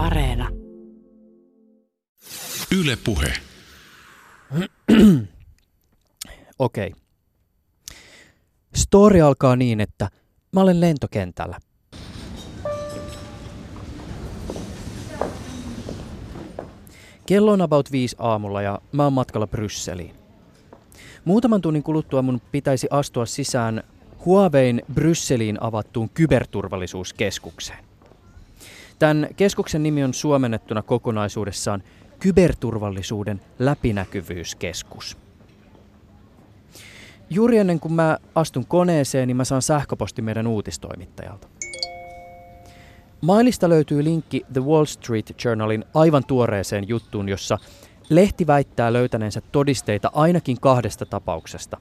Areena. Yle Puhe. Okei. Okay. Story alkaa niin, että mä olen lentokentällä. Kello on about 5 aamulla ja mä oon matkalla Brysseliin. Muutaman tunnin kuluttua mun pitäisi astua sisään Huawein Brysseliin avattuun kyberturvallisuuskeskukseen. Tämän keskuksen nimi on suomennettuna kokonaisuudessaan Kyberturvallisuuden läpinäkyvyyskeskus. Juuri ennen kuin mä astun koneeseen, niin mä saan sähköposti meidän uutistoimittajalta. Mailista löytyy linkki The Wall Street Journalin aivan tuoreeseen juttuun, jossa lehti väittää löytäneensä todisteita ainakin kahdesta tapauksesta,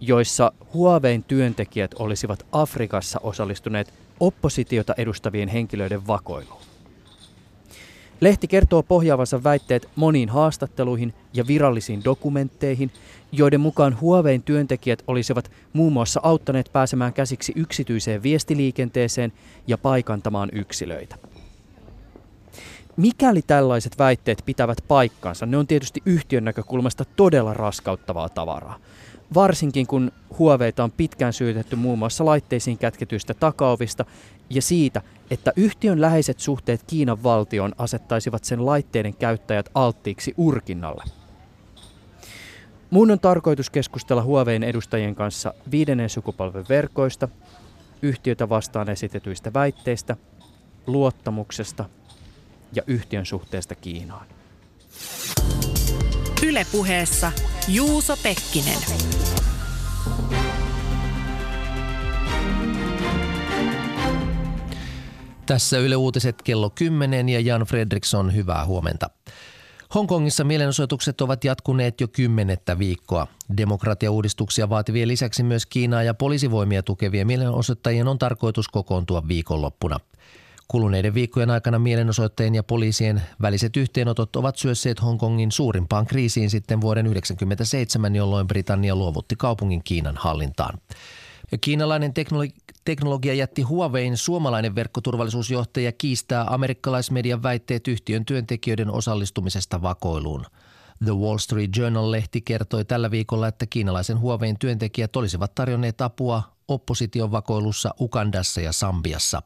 joissa Huawein työntekijät olisivat Afrikassa osallistuneet oppositiota edustavien henkilöiden vakoiluun. Lehti kertoo pohjaavansa väitteet moniin haastatteluihin ja virallisiin dokumentteihin, joiden mukaan Huawein työntekijät olisivat muun muassa auttaneet pääsemään käsiksi yksityiseen viestiliikenteeseen ja paikantamaan yksilöitä. Mikäli tällaiset väitteet pitävät paikkansa, ne on tietysti yhtiön näkökulmasta todella raskauttavaa tavaraa. Varsinkin kun Huaweita on pitkään syytetty muun muassa laitteisiin kätketyistä takaovista ja siitä, että yhtiön läheiset suhteet Kiinan valtioon asettaisivat sen laitteiden käyttäjät alttiiksi urkinnalle. Mun on tarkoitus keskustella Huaweiin edustajien kanssa viidennen sukupolven verkoista, yhtiötä vastaan esitetyistä väitteistä, luottamuksesta ja yhtiön suhteesta Kiinaan. Ylepuheessa Juuso Pekkinen. Tässä Yle Uutiset kello 10 ja Jan Fredriksson, hyvää huomenta. Hongkongissa mielenosoitukset ovat jatkuneet jo kymmenettä viikkoa. Demokratiauudistuksia vaativien lisäksi myös Kiinaa ja poliisivoimia tukevien mielenosoittajien on tarkoitus kokoontua viikonloppuna. Kuluneiden viikkojen aikana mielenosoittajien ja poliisien väliset yhteenotot ovat syösseet Hongkongin suurimpaan kriisiin sitten vuoden 1997, jolloin Britannia luovutti kaupungin Kiinan hallintaan. Kiinalainen teknologi- teknologia jätti Huawein suomalainen verkkoturvallisuusjohtaja kiistää amerikkalaismedian väitteet yhtiön työntekijöiden osallistumisesta vakoiluun. The Wall Street Journal-lehti kertoi tällä viikolla, että kiinalaisen Huawein työntekijät olisivat tarjonneet apua opposition vakoilussa Ugandassa ja Sambiassa.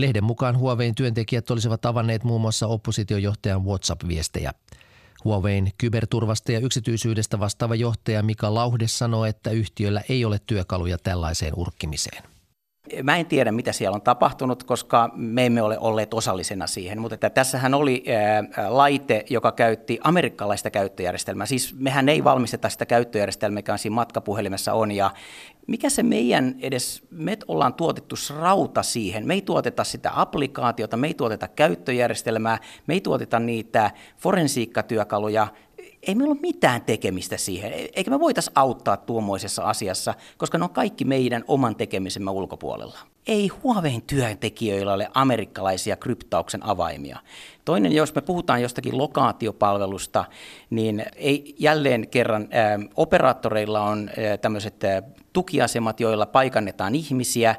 Lehden mukaan Huawein työntekijät olisivat avanneet muun muassa oppositiojohtajan WhatsApp-viestejä – Huawein kyberturvasta ja yksityisyydestä vastaava johtaja Mika Lauhde sanoo, että yhtiöllä ei ole työkaluja tällaiseen urkkimiseen. Mä en tiedä, mitä siellä on tapahtunut, koska me emme ole olleet osallisena siihen, mutta että tässähän oli laite, joka käytti amerikkalaista käyttöjärjestelmää. Siis mehän ei valmisteta sitä käyttöjärjestelmää, mikä siinä matkapuhelimessa on, ja mikä se meidän edes, me ollaan tuotettu rauta siihen, me ei tuoteta sitä applikaatiota, me ei tuoteta käyttöjärjestelmää, me ei tuoteta niitä forensiikkatyökaluja, ei meillä ole mitään tekemistä siihen, e- eikä me voitaisiin auttaa tuommoisessa asiassa, koska ne on kaikki meidän oman tekemisemme ulkopuolella. Ei Huaweiin työntekijöillä ole amerikkalaisia kryptauksen avaimia. Toinen, jos me puhutaan jostakin lokaatiopalvelusta, niin ei jälleen kerran ä, operaattoreilla on ä, tämmöiset ä, tukiasemat, joilla paikannetaan ihmisiä,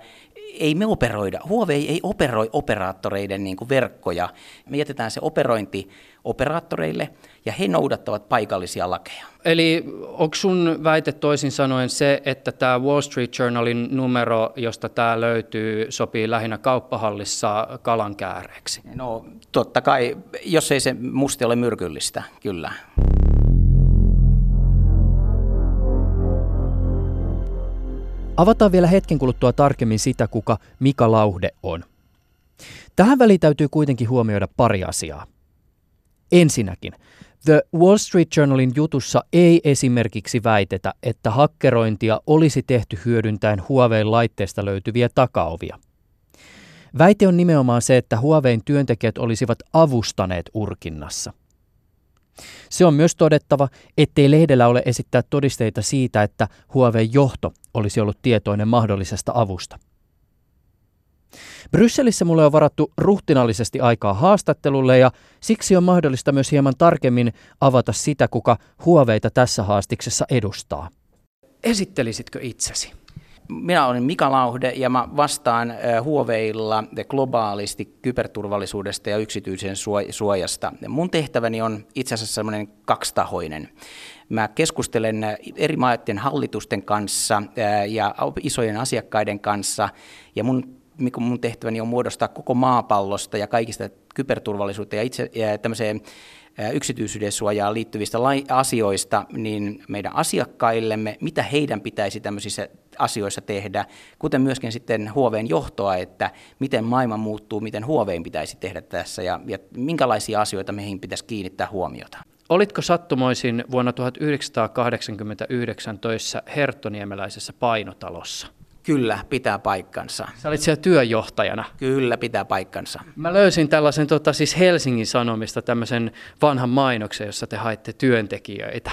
ei me operoida, Huawei ei operoi operaattoreiden niin kuin verkkoja. Me jätetään se operointi operaattoreille ja he noudattavat paikallisia lakeja. Eli onko sun väite toisin sanoen se, että tämä Wall Street Journalin numero, josta tämä löytyy, sopii lähinnä kauppahallissa kalankääreeksi? No totta kai, jos ei se musti ole myrkyllistä, kyllä. Avataan vielä hetken kuluttua tarkemmin sitä, kuka Mika Lauhde on. Tähän väliin täytyy kuitenkin huomioida pari asiaa. Ensinnäkin, The Wall Street Journalin jutussa ei esimerkiksi väitetä, että hakkerointia olisi tehty hyödyntäen Huawein laitteesta löytyviä takaovia. Väite on nimenomaan se, että Huawein työntekijät olisivat avustaneet urkinnassa. Se on myös todettava, ettei lehdellä ole esittää todisteita siitä, että Huawei johto olisi ollut tietoinen mahdollisesta avusta. Brysselissä mulle on varattu ruhtinallisesti aikaa haastattelulle ja siksi on mahdollista myös hieman tarkemmin avata sitä, kuka Huaweita tässä haastiksessa edustaa. Esittelisitkö itsesi? Minä olen Mika Lauhde ja mä vastaan Huoveilla globaalisti kyberturvallisuudesta ja yksityisen suojasta. Mun tehtäväni on itse asiassa semmoinen kaksitahoinen. Mä keskustelen eri maiden hallitusten kanssa ja isojen asiakkaiden kanssa ja mun mun tehtäväni on muodostaa koko maapallosta ja kaikista kyberturvallisuutta ja itse ja tämmöiseen yksityisyyden suojaan liittyvistä asioista, niin meidän asiakkaillemme, mitä heidän pitäisi tämmöisissä asioissa tehdä, kuten myöskin sitten Huoveen johtoa, että miten maailma muuttuu, miten Huoveen pitäisi tehdä tässä ja, ja minkälaisia asioita meihin pitäisi kiinnittää huomiota. Olitko sattumoisin vuonna 1989 töissä Herttoniemeläisessä painotalossa? Kyllä, pitää paikkansa. Sä olit siellä työjohtajana. Kyllä, pitää paikkansa. Mä löysin tällaisen tota, siis Helsingin Sanomista tämmöisen vanhan mainoksen, jossa te haitte työntekijöitä.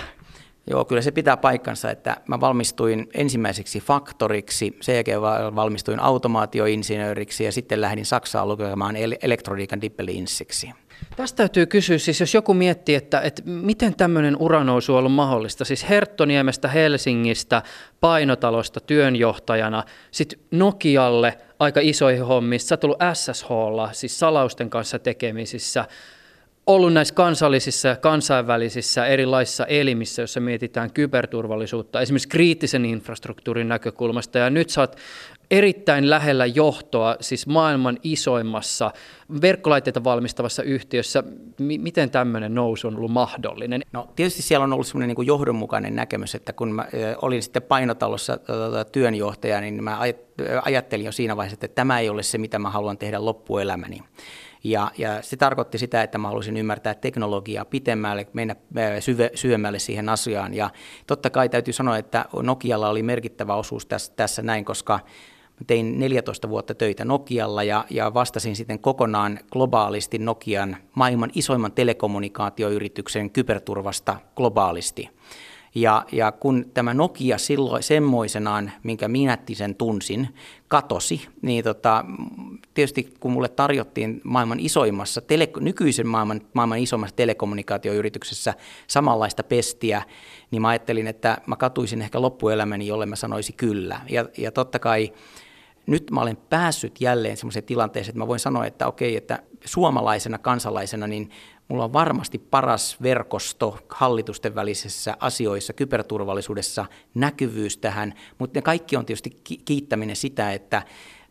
Joo, kyllä se pitää paikkansa, että mä valmistuin ensimmäiseksi faktoriksi, sen jälkeen valmistuin automaatioinsinööriksi ja sitten lähdin Saksaan lukemaan elektroniikan dippelinsiksi. Tästä täytyy kysyä, siis jos joku miettii, että, että miten tämmöinen uranousu on ollut mahdollista, siis Herttoniemestä Helsingistä, painotalosta työnjohtajana, sitten Nokialle aika isoihin hommissa, sä oot ollut SSHlla, siis salausten kanssa tekemisissä, ollut näissä kansallisissa ja kansainvälisissä erilaisissa elimissä, joissa mietitään kyberturvallisuutta, esimerkiksi kriittisen infrastruktuurin näkökulmasta, ja nyt sä oot erittäin lähellä johtoa, siis maailman isoimmassa verkkolaitteita valmistavassa yhtiössä. M- miten tämmöinen nousu on ollut mahdollinen? No tietysti siellä on ollut semmoinen niin johdonmukainen näkemys, että kun mä olin sitten painotalossa työnjohtaja, niin mä ajattelin jo siinä vaiheessa, että tämä ei ole se, mitä mä haluan tehdä loppuelämäni. Ja, ja se tarkoitti sitä, että mä halusin ymmärtää teknologiaa pitemmälle, mennä syve, syvemmälle siihen asiaan. Ja totta kai täytyy sanoa, että Nokialla oli merkittävä osuus tässä, tässä näin, koska tein 14 vuotta töitä Nokialla ja, ja vastasin sitten kokonaan globaalisti Nokian maailman isoimman telekommunikaatioyrityksen kyberturvasta globaalisti. Ja, ja kun tämä Nokia silloin semmoisenaan, minkä minä sen tunsin, katosi, niin tota, tietysti kun mulle tarjottiin maailman isoimmassa, tele, nykyisen maailman, maailman isoimmassa telekommunikaatioyrityksessä samanlaista pestiä, niin mä ajattelin, että mä katuisin ehkä loppuelämäni, jolle mä sanoisi kyllä. Ja, ja totta kai nyt mä olen päässyt jälleen semmoiseen tilanteeseen, että mä voin sanoa, että okei, että suomalaisena kansalaisena, niin mulla on varmasti paras verkosto hallitusten välisissä asioissa, kyberturvallisuudessa, näkyvyys tähän, mutta ne kaikki on tietysti kiittäminen sitä, että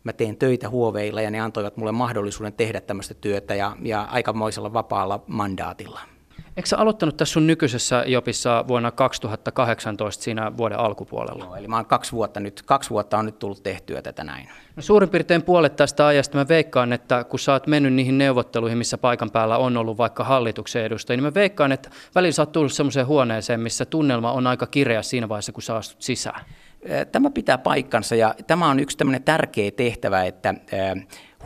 mä teen töitä huoveilla ja ne antoivat mulle mahdollisuuden tehdä tämmöistä työtä ja, ja aikamoisella vapaalla mandaatilla. Eikö sä aloittanut tässä sun nykyisessä jopissa vuonna 2018 siinä vuoden alkupuolella? Joo, eli mä oon kaksi vuotta nyt, kaksi vuotta on nyt tullut tehtyä tätä näin. No suurin piirtein puolet tästä ajasta mä veikkaan, että kun sä oot mennyt niihin neuvotteluihin, missä paikan päällä on ollut vaikka hallituksen edustajia, niin mä veikkaan, että välillä sä oot tullut semmoiseen huoneeseen, missä tunnelma on aika kireä siinä vaiheessa, kun sä astut sisään. Tämä pitää paikkansa ja tämä on yksi tämmöinen tärkeä tehtävä, että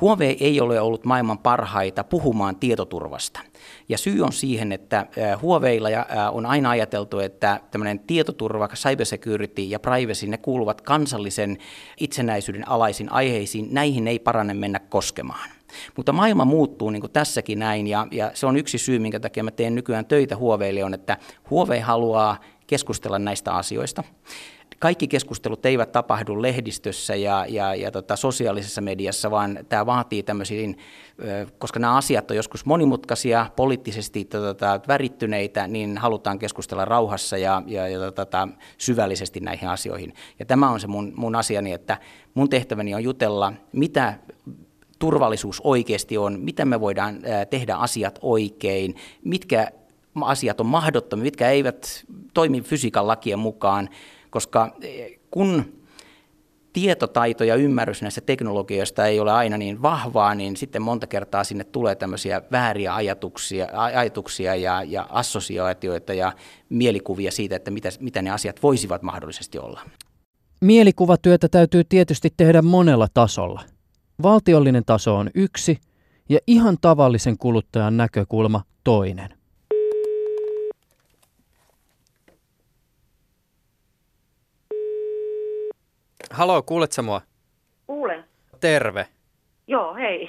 Huawei ei ole ollut maailman parhaita puhumaan tietoturvasta. Ja syy on siihen, että Huaweilla on aina ajateltu, että tämmöinen tietoturva, cybersecurity ja privacy, ne kuuluvat kansallisen itsenäisyyden alaisiin aiheisiin. Näihin ei parane mennä koskemaan. Mutta maailma muuttuu niin kuin tässäkin näin, ja, ja se on yksi syy, minkä takia mä teen nykyään töitä Huoveille, on, että Huawei haluaa keskustella näistä asioista kaikki keskustelut eivät tapahdu lehdistössä ja, ja, ja tota, sosiaalisessa mediassa, vaan tämä vaatii tämmöisiin, koska nämä asiat on joskus monimutkaisia, poliittisesti tota, värittyneitä, niin halutaan keskustella rauhassa ja, ja, ja tota, syvällisesti näihin asioihin. Ja tämä on se mun, mun asiani, että mun tehtäväni on jutella, mitä turvallisuus oikeasti on, miten me voidaan tehdä asiat oikein, mitkä asiat on mahdottomia, mitkä eivät toimi fysiikan lakien mukaan, koska eh, kun tietotaito ja ymmärrys näistä teknologioista ei ole aina niin vahvaa, niin sitten monta kertaa sinne tulee tämmöisiä vääriä ajatuksia, ajatuksia ja, ja assosiaatioita ja mielikuvia siitä, että mitä, mitä ne asiat voisivat mahdollisesti olla. Mielikuvatyötä täytyy tietysti tehdä monella tasolla. Valtiollinen taso on yksi ja ihan tavallisen kuluttajan näkökulma toinen. Halo, kuulet sä mua? Kuulen. Terve. Joo, hei.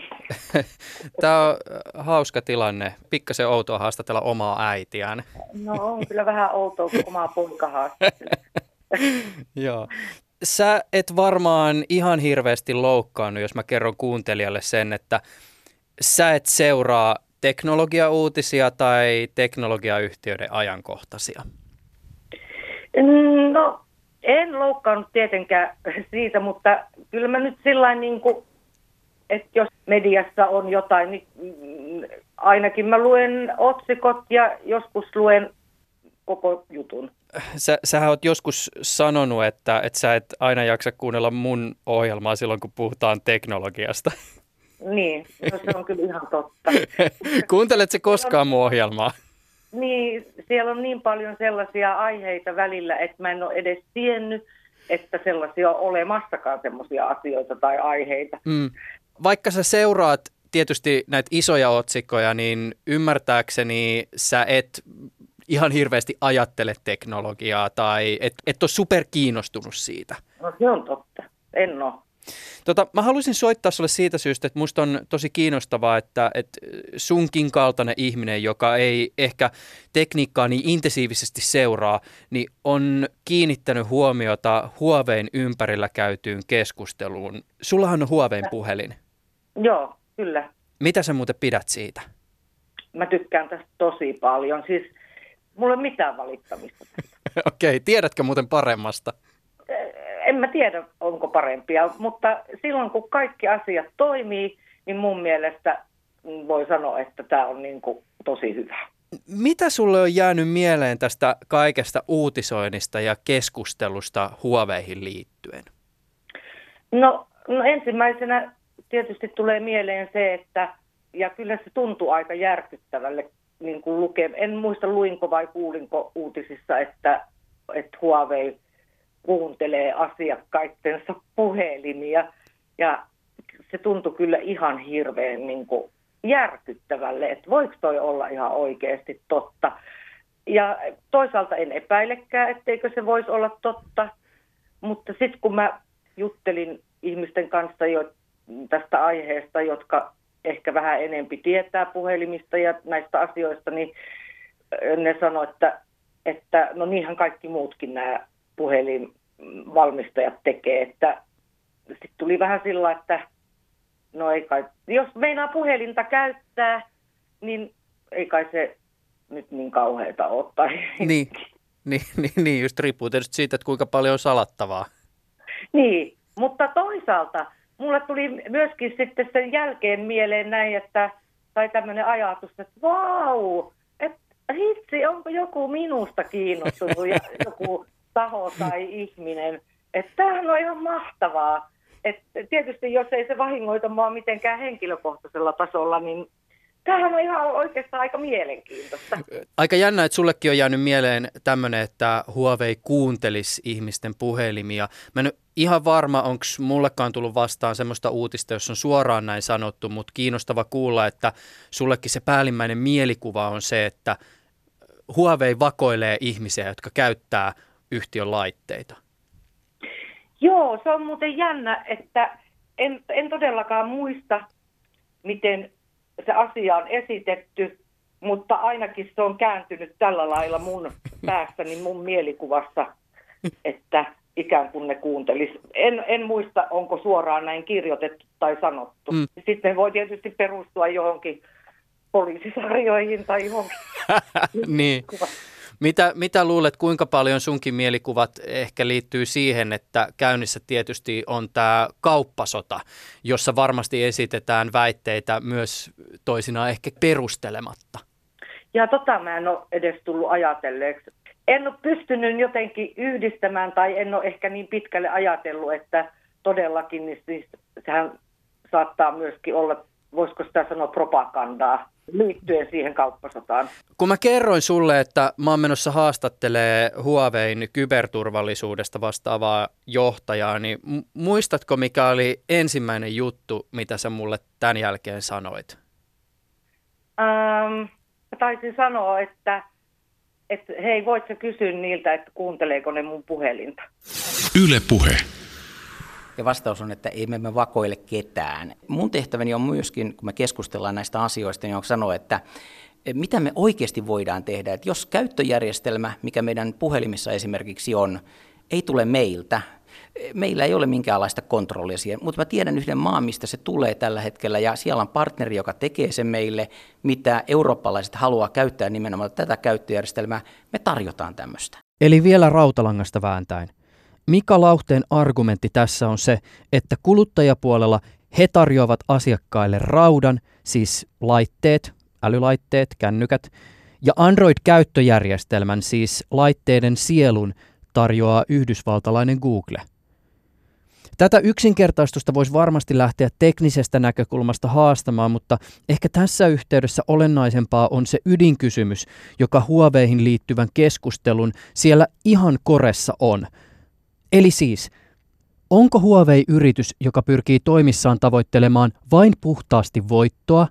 Tämä on äh, hauska tilanne. Pikkasen outoa haastatella omaa äitiään. No on kyllä vähän outoa, kun omaa poika Joo. sä et varmaan ihan hirveästi loukkaannut, jos mä kerron kuuntelijalle sen, että sä et seuraa teknologiauutisia tai teknologiayhtiöiden ajankohtaisia. No, en loukkaannut tietenkään siitä, mutta kyllä mä nyt sillä niin kuin, että jos mediassa on jotain, niin mm, ainakin mä luen otsikot ja joskus luen koko jutun. Sä, sähän oot joskus sanonut, että, että sä et aina jaksa kuunnella mun ohjelmaa silloin, kun puhutaan teknologiasta. Niin, no se on kyllä ihan totta. Kuuntelet se koskaan mun ohjelmaa? Niin, siellä on niin paljon sellaisia aiheita välillä, että mä en ole edes tiennyt, että sellaisia on olemassakaan sellaisia asioita tai aiheita. Mm. Vaikka sä seuraat tietysti näitä isoja otsikkoja, niin ymmärtääkseni sä et ihan hirveästi ajattele teknologiaa tai et, et ole super kiinnostunut siitä. No se on totta, en ole. Tota, mä haluaisin soittaa sulle siitä syystä, että musta on tosi kiinnostavaa, että, että sunkin kaltainen ihminen, joka ei ehkä tekniikkaa niin intensiivisesti seuraa, niin on kiinnittänyt huomiota Huovein ympärillä käytyyn keskusteluun. Sullahan on Huovein puhelin. Joo, kyllä. Mitä sä muuten pidät siitä? Mä tykkään tästä tosi paljon. Siis mulla ei ole mitään valittamista. Okei, okay, tiedätkö muuten paremmasta? En mä tiedä, onko parempia, mutta silloin kun kaikki asiat toimii, niin mun mielestä voi sanoa, että tämä on niin kuin tosi hyvä. Mitä sulle on jäänyt mieleen tästä kaikesta uutisoinnista ja keskustelusta huoveihin liittyen? No, no ensimmäisenä tietysti tulee mieleen se, että ja kyllä se tuntuu aika järkyttävälle niin kuin lukee. En muista luinko vai kuulinko uutisissa, että, että Huawei – kuuntelee asiakkaittensa puhelimia. Ja se tuntui kyllä ihan hirveän niin kuin järkyttävälle, että voiko toi olla ihan oikeasti totta. Ja toisaalta en epäilekään, etteikö se voisi olla totta, mutta sitten kun mä juttelin ihmisten kanssa jo tästä aiheesta, jotka ehkä vähän enempi tietää puhelimista ja näistä asioista, niin ne sanoivat, että, että no niinhän kaikki muutkin nämä puhelinvalmistajat tekee, että sitten tuli vähän sillä, että no ei kai, jos meinaa puhelinta käyttää, niin ei kai se nyt niin kauheita ole. Tai niin, niin, niin, niin, just riippuu tietysti siitä, että kuinka paljon on salattavaa. Niin, mutta toisaalta mulle tuli myöskin sitten sen jälkeen mieleen näin, että tai tämmöinen ajatus, että vau, että hitsi, onko joku minusta kiinnostunut ja joku taho tai ihminen. Että tämähän on ihan mahtavaa. Et tietysti jos ei se vahingoita mua mitenkään henkilökohtaisella tasolla, niin tämähän on ihan oikeastaan aika mielenkiintoista. Aika jännä, että sullekin on jäänyt mieleen tämmöinen, että Huawei kuuntelisi ihmisten puhelimia. Mä en ihan varma, onko mullekaan tullut vastaan semmoista uutista, jos on suoraan näin sanottu, mutta kiinnostava kuulla, että sullekin se päällimmäinen mielikuva on se, että Huawei vakoilee ihmisiä, jotka käyttää yhtiön laitteita? Joo, se on muuten jännä, että en, en todellakaan muista, miten se asia on esitetty, mutta ainakin se on kääntynyt tällä lailla mun päässäni, mun mielikuvassa, että ikään kuin ne kuuntelis. En, en muista, onko suoraan näin kirjoitettu tai sanottu. Mm. Sitten voi tietysti perustua johonkin poliisisarjoihin tai johonkin. niin. Mitä, mitä luulet, kuinka paljon sunkin mielikuvat ehkä liittyy siihen, että käynnissä tietysti on tämä kauppasota, jossa varmasti esitetään väitteitä myös toisinaan ehkä perustelematta? Ja tota mä en ole edes tullut ajatelleeksi. En ole pystynyt jotenkin yhdistämään tai en ole ehkä niin pitkälle ajatellut, että todellakin niin siis sehän saattaa myöskin olla, voisiko sitä sanoa propagandaa liittyen siihen kauppasotaan. Kun mä kerroin sulle, että mä oon menossa haastattelee Huawein kyberturvallisuudesta vastaavaa johtajaa, niin muistatko mikä oli ensimmäinen juttu, mitä sä mulle tämän jälkeen sanoit? Ähm, mä taisin sanoa, että, että hei, voit sä kysyä niiltä, että kuunteleeko ne mun puhelinta. Yle puhe. Ja vastaus on, että ei me, me vakoile ketään. Mun tehtäväni on myöskin, kun me keskustellaan näistä asioista, niin on sanoa, että mitä me oikeasti voidaan tehdä. Että jos käyttöjärjestelmä, mikä meidän puhelimissa esimerkiksi on, ei tule meiltä, Meillä ei ole minkäänlaista kontrollia siihen, mutta mä tiedän yhden maan, mistä se tulee tällä hetkellä, ja siellä on partneri, joka tekee sen meille, mitä eurooppalaiset haluaa käyttää nimenomaan tätä käyttöjärjestelmää. Me tarjotaan tämmöistä. Eli vielä rautalangasta vääntäen. Mika Lauhteen argumentti tässä on se, että kuluttajapuolella he tarjoavat asiakkaille raudan, siis laitteet, älylaitteet, kännykät, ja Android-käyttöjärjestelmän, siis laitteiden sielun, tarjoaa yhdysvaltalainen Google. Tätä yksinkertaistusta voisi varmasti lähteä teknisestä näkökulmasta haastamaan, mutta ehkä tässä yhteydessä olennaisempaa on se ydinkysymys, joka Huaweihin liittyvän keskustelun siellä ihan koressa on. Eli siis, onko Huawei yritys, joka pyrkii toimissaan tavoittelemaan vain puhtaasti voittoa,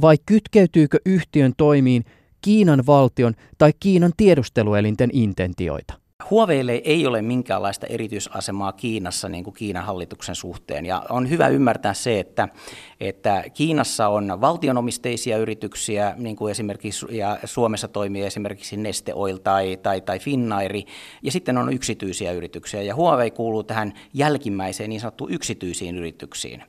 vai kytkeytyykö yhtiön toimiin Kiinan valtion tai Kiinan tiedusteluelinten intentioita? Huaweille ei ole minkäänlaista erityisasemaa Kiinassa niin kuin Kiinan hallituksen suhteen. Ja on hyvä ymmärtää se, että, että Kiinassa on valtionomisteisia yrityksiä, niin kuin esimerkiksi ja Suomessa toimii esimerkiksi Neste Oil tai, tai, tai Finnairi, ja sitten on yksityisiä yrityksiä. Ja Huawei kuuluu tähän jälkimmäiseen niin sanottuun yksityisiin yrityksiin.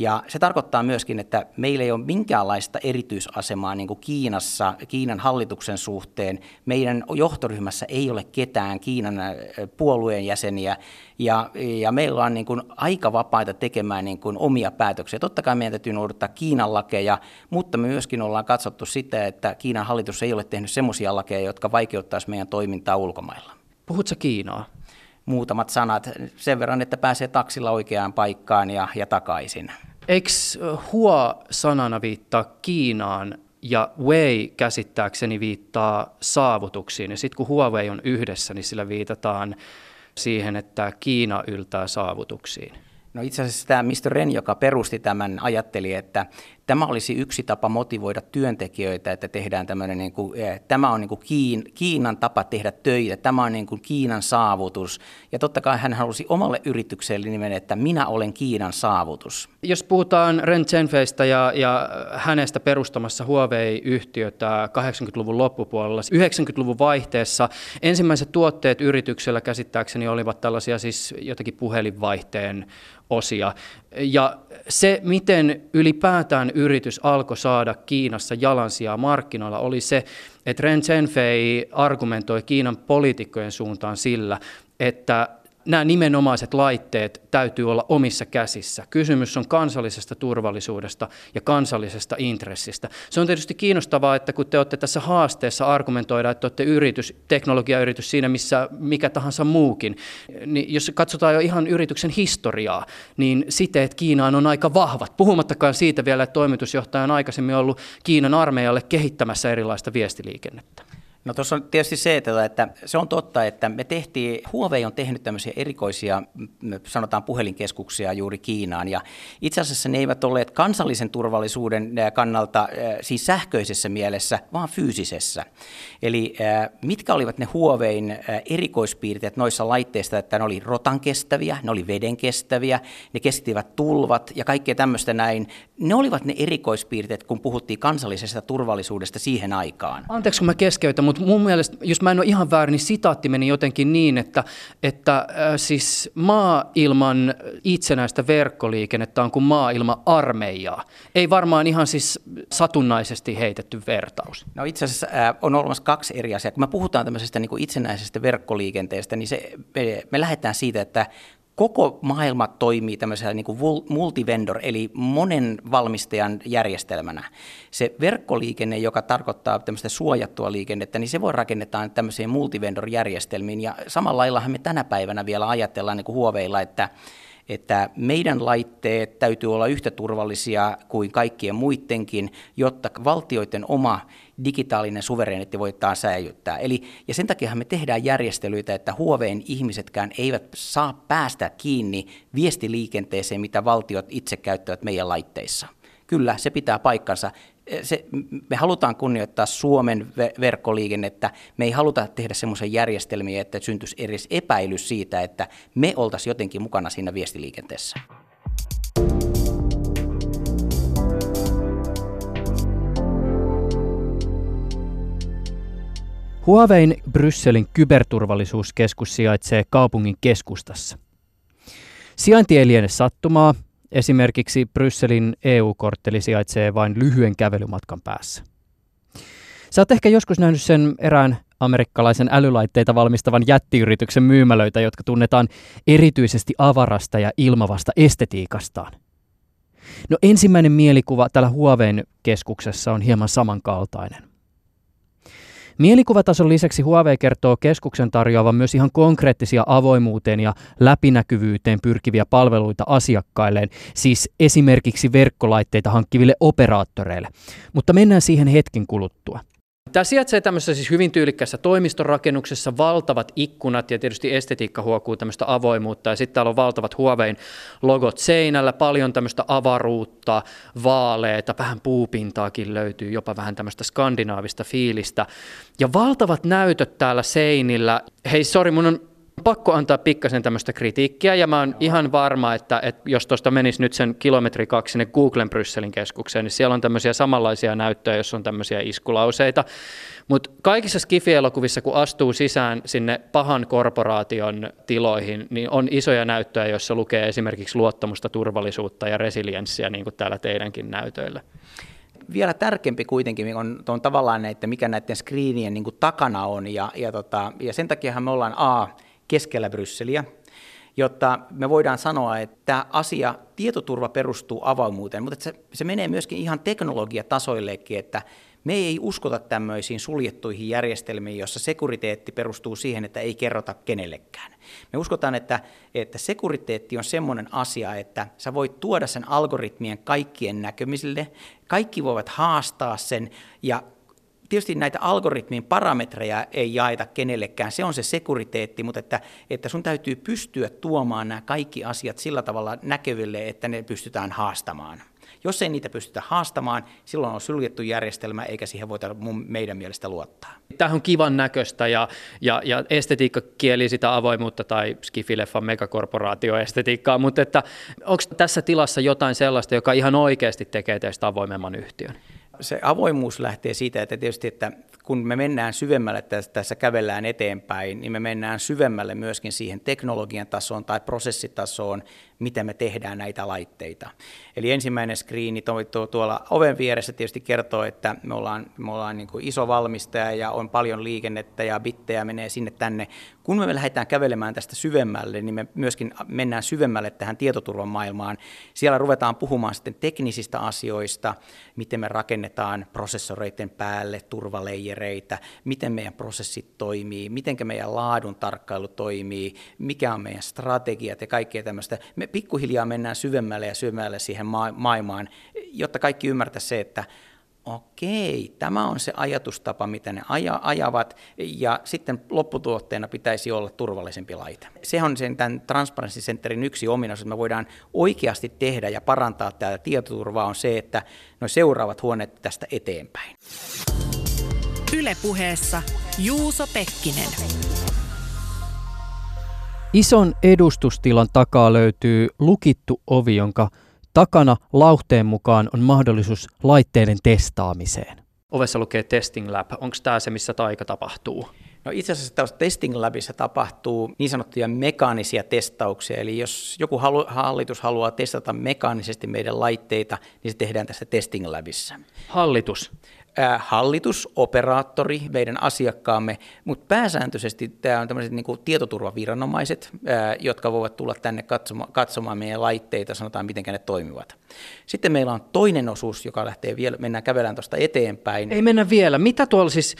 Ja se tarkoittaa myöskin, että meillä ei ole minkäänlaista erityisasemaa niin kuin Kiinassa, Kiinan hallituksen suhteen. Meidän johtoryhmässä ei ole ketään Kiinan äh, puolueen jäseniä, ja, ja meillä on niin kuin aika vapaita tekemään niin kuin omia päätöksiä. Totta kai meidän täytyy noudattaa Kiinan lakeja, mutta me myöskin ollaan katsottu sitä, että Kiinan hallitus ei ole tehnyt sellaisia lakeja, jotka vaikeuttaisi meidän toimintaa ulkomailla. Puhutko Kiinaa? Muutamat sanat sen verran, että pääsee taksilla oikeaan paikkaan ja, ja takaisin. Eikö Hua-sanana viittaa Kiinaan ja Wei käsittääkseni viittaa saavutuksiin. Ja sitten kun Huawei on yhdessä, niin sillä viitataan siihen, että Kiina yltää saavutuksiin. No itse asiassa tämä Mr. Ren, joka perusti tämän, ajatteli, että tämä olisi yksi tapa motivoida työntekijöitä, että tehdään tämmöinen, niin kuin, eh, tämä on niin kuin Kiin, Kiinan tapa tehdä töitä, tämä on niin kuin Kiinan saavutus. Ja totta kai hän halusi omalle yritykselle nimen, että minä olen Kiinan saavutus. Jos puhutaan Ren Zhenfeistä ja, ja hänestä perustamassa Huawei-yhtiötä 80-luvun loppupuolella, 90-luvun vaihteessa ensimmäiset tuotteet yrityksellä käsittääkseni olivat tällaisia siis jotakin puhelinvaihteen osia. Ja se, miten ylipäätään yritys alkoi saada Kiinassa jalansijaa markkinoilla, oli se, että Ren Zhenfei argumentoi Kiinan poliitikkojen suuntaan sillä, että nämä nimenomaiset laitteet täytyy olla omissa käsissä. Kysymys on kansallisesta turvallisuudesta ja kansallisesta intressistä. Se on tietysti kiinnostavaa, että kun te olette tässä haasteessa argumentoida, että olette yritys, teknologiayritys siinä, missä mikä tahansa muukin, niin jos katsotaan jo ihan yrityksen historiaa, niin siteet Kiinaan on aika vahvat. Puhumattakaan siitä vielä, että toimitusjohtaja on aikaisemmin ollut Kiinan armeijalle kehittämässä erilaista viestiliikennettä. No tuossa on tietysti se, että, että se on totta, että me tehtiin, Huawei on tehnyt tämmöisiä erikoisia, sanotaan puhelinkeskuksia juuri Kiinaan, ja itse asiassa ne eivät olleet kansallisen turvallisuuden kannalta siis sähköisessä mielessä, vaan fyysisessä. Eli mitkä olivat ne Huawein erikoispiirteet noissa laitteissa, että ne oli rotan kestäviä, ne oli veden kestäviä, ne kestivät tulvat ja kaikkea tämmöistä näin. Ne olivat ne erikoispiirteet, kun puhuttiin kansallisesta turvallisuudesta siihen aikaan. Anteeksi, kun mä keskeytän, mutta mun mielestä, jos mä en ole ihan väärin, niin sitaatti meni jotenkin niin, että, että äh, siis maa ilman itsenäistä verkkoliikennettä on kuin maa ilman armeijaa. Ei varmaan ihan siis satunnaisesti heitetty vertaus. No itse asiassa äh, on olemassa kaksi eri asiaa. Kun me puhutaan tämmöisestä niin kuin itsenäisestä verkkoliikenteestä, niin se, me, me lähdetään siitä, että koko maailma toimii tämmöisellä niin kuin multivendor, eli monen valmistajan järjestelmänä. Se verkkoliikenne, joka tarkoittaa tämmöistä suojattua liikennettä, niin se voi rakennetaan tämmöiseen multivendor-järjestelmiin. Ja samalla laillahan me tänä päivänä vielä ajatellaan niin kuin Huoveilla, että että meidän laitteet täytyy olla yhtä turvallisia kuin kaikkien muidenkin, jotta valtioiden oma digitaalinen suvereniteetti voidaan säilyttää. Eli, ja sen takia me tehdään järjestelyitä, että Huoveen ihmisetkään eivät saa päästä kiinni viestiliikenteeseen, mitä valtiot itse käyttävät meidän laitteissa. Kyllä, se pitää paikkansa. Se, me halutaan kunnioittaa Suomen verkkoliikennettä. Me ei haluta tehdä semmoisen järjestelmiä, että syntyisi edes epäilys siitä, että me oltaisiin jotenkin mukana siinä viestiliikenteessä. Huawein Brysselin kyberturvallisuuskeskus sijaitsee kaupungin keskustassa. Sijainti ei liene sattumaa, esimerkiksi Brysselin EU-kortteli sijaitsee vain lyhyen kävelymatkan päässä. Sä oot ehkä joskus nähnyt sen erään amerikkalaisen älylaitteita valmistavan jättiyrityksen myymälöitä, jotka tunnetaan erityisesti avarasta ja ilmavasta estetiikastaan. No ensimmäinen mielikuva tällä Huaweiin keskuksessa on hieman samankaltainen. Mielikuvatason lisäksi Huawei kertoo keskuksen tarjoavan myös ihan konkreettisia avoimuuteen ja läpinäkyvyyteen pyrkiviä palveluita asiakkailleen, siis esimerkiksi verkkolaitteita hankkiville operaattoreille. Mutta mennään siihen hetken kuluttua. Tämä sijaitsee tämmöisessä siis hyvin tyylikkässä toimistorakennuksessa, valtavat ikkunat ja tietysti estetiikka huokuu tämmöistä avoimuutta ja sitten täällä on valtavat Huawein logot seinällä, paljon tämmöistä avaruutta, vaaleita, vähän puupintaakin löytyy, jopa vähän tämmöistä skandinaavista fiilistä ja valtavat näytöt täällä seinillä. Hei, sori, mun on pakko antaa pikkasen tämmöistä kritiikkiä, ja mä oon ihan varma, että, että jos tuosta menisi nyt sen kilometri kaksi sinne Googlen Brysselin keskukseen, niin siellä on tämmöisiä samanlaisia näyttöjä, jos on tämmöisiä iskulauseita. Mutta kaikissa Skifi-elokuvissa, kun astuu sisään sinne pahan korporaation tiloihin, niin on isoja näyttöjä, joissa lukee esimerkiksi luottamusta, turvallisuutta ja resilienssiä, niin kuin täällä teidänkin näytöillä vielä tärkeämpi kuitenkin on, on tavallaan, että mikä näiden screenien niin takana on, ja, ja, tota, ja sen takia me ollaan A, keskellä Brysseliä, jotta me voidaan sanoa, että tämä asia, tietoturva perustuu avoimuuteen, mutta se, se menee myöskin ihan teknologiatasoillekin, että me ei uskota tämmöisiin suljettuihin järjestelmiin, jossa sekuriteetti perustuu siihen, että ei kerrota kenellekään. Me uskotaan, että, että sekuriteetti on semmoinen asia, että sä voit tuoda sen algoritmien kaikkien näkymisille, kaikki voivat haastaa sen ja tietysti näitä algoritmin parametreja ei jaeta kenellekään, se on se sekuriteetti, mutta että, että sun täytyy pystyä tuomaan nämä kaikki asiat sillä tavalla näkyville, että ne pystytään haastamaan. Jos ei niitä pystytä haastamaan, silloin on suljettu järjestelmä, eikä siihen voida mun, meidän mielestä luottaa. Tämä on kivan näköistä ja, ja, ja estetiikka kieli sitä avoimuutta tai skifileffan megakorporaatioestetiikkaa, mutta että onko tässä tilassa jotain sellaista, joka ihan oikeasti tekee teistä avoimemman yhtiön? Se avoimuus lähtee siitä, että tietysti, että kun me mennään syvemmälle, tässä, tässä kävellään eteenpäin, niin me mennään syvemmälle myöskin siihen teknologian tasoon tai prosessitasoon, miten me tehdään näitä laitteita. Eli ensimmäinen screeni tuolla oven vieressä tietysti kertoo, että me ollaan, me ollaan niin kuin iso valmistaja ja on paljon liikennettä ja bittejä menee sinne tänne. Kun me lähdetään kävelemään tästä syvemmälle, niin me myöskin mennään syvemmälle tähän tietoturvan maailmaan. Siellä ruvetaan puhumaan sitten teknisistä asioista, miten me rakennetaan prosessoreiden päälle turvaleijereitä, miten meidän prosessit toimii, miten meidän laadun tarkkailu toimii, mikä on meidän strategiat ja kaikkea tämmöistä. Me pikkuhiljaa mennään syvemmälle ja syvemmälle siihen ma- maailmaan, jotta kaikki ymmärtävät se, että okei, tämä on se ajatustapa, mitä ne aja, ajavat, ja sitten lopputuotteena pitäisi olla turvallisempi laite. Se on sen tämän Transparency Centerin yksi ominaisuus, että me voidaan oikeasti tehdä ja parantaa tätä tietoturvaa, on se, että no seuraavat huoneet tästä eteenpäin. Ylepuheessa Juuso Pekkinen. Ison edustustilan takaa löytyy lukittu ovi, jonka takana lauhteen mukaan on mahdollisuus laitteiden testaamiseen. Ovessa lukee Testing Lab. Onko tämä se, missä taika tapahtuu? No itse asiassa tällaisessa Testing Labissa tapahtuu niin sanottuja mekaanisia testauksia, eli jos joku halu, hallitus haluaa testata mekaanisesti meidän laitteita, niin se tehdään tässä Testing Labissa. Hallitus? Hallitus, operaattori, meidän asiakkaamme, mutta pääsääntöisesti tämä on tämmöiset niin tietoturvaviranomaiset, jotka voivat tulla tänne katsomaan, katsomaan meidän laitteita, sanotaan miten ne toimivat. Sitten meillä on toinen osuus, joka lähtee vielä, mennään kävelään tuosta eteenpäin. Ei mennä vielä. Mitä tuolla siis,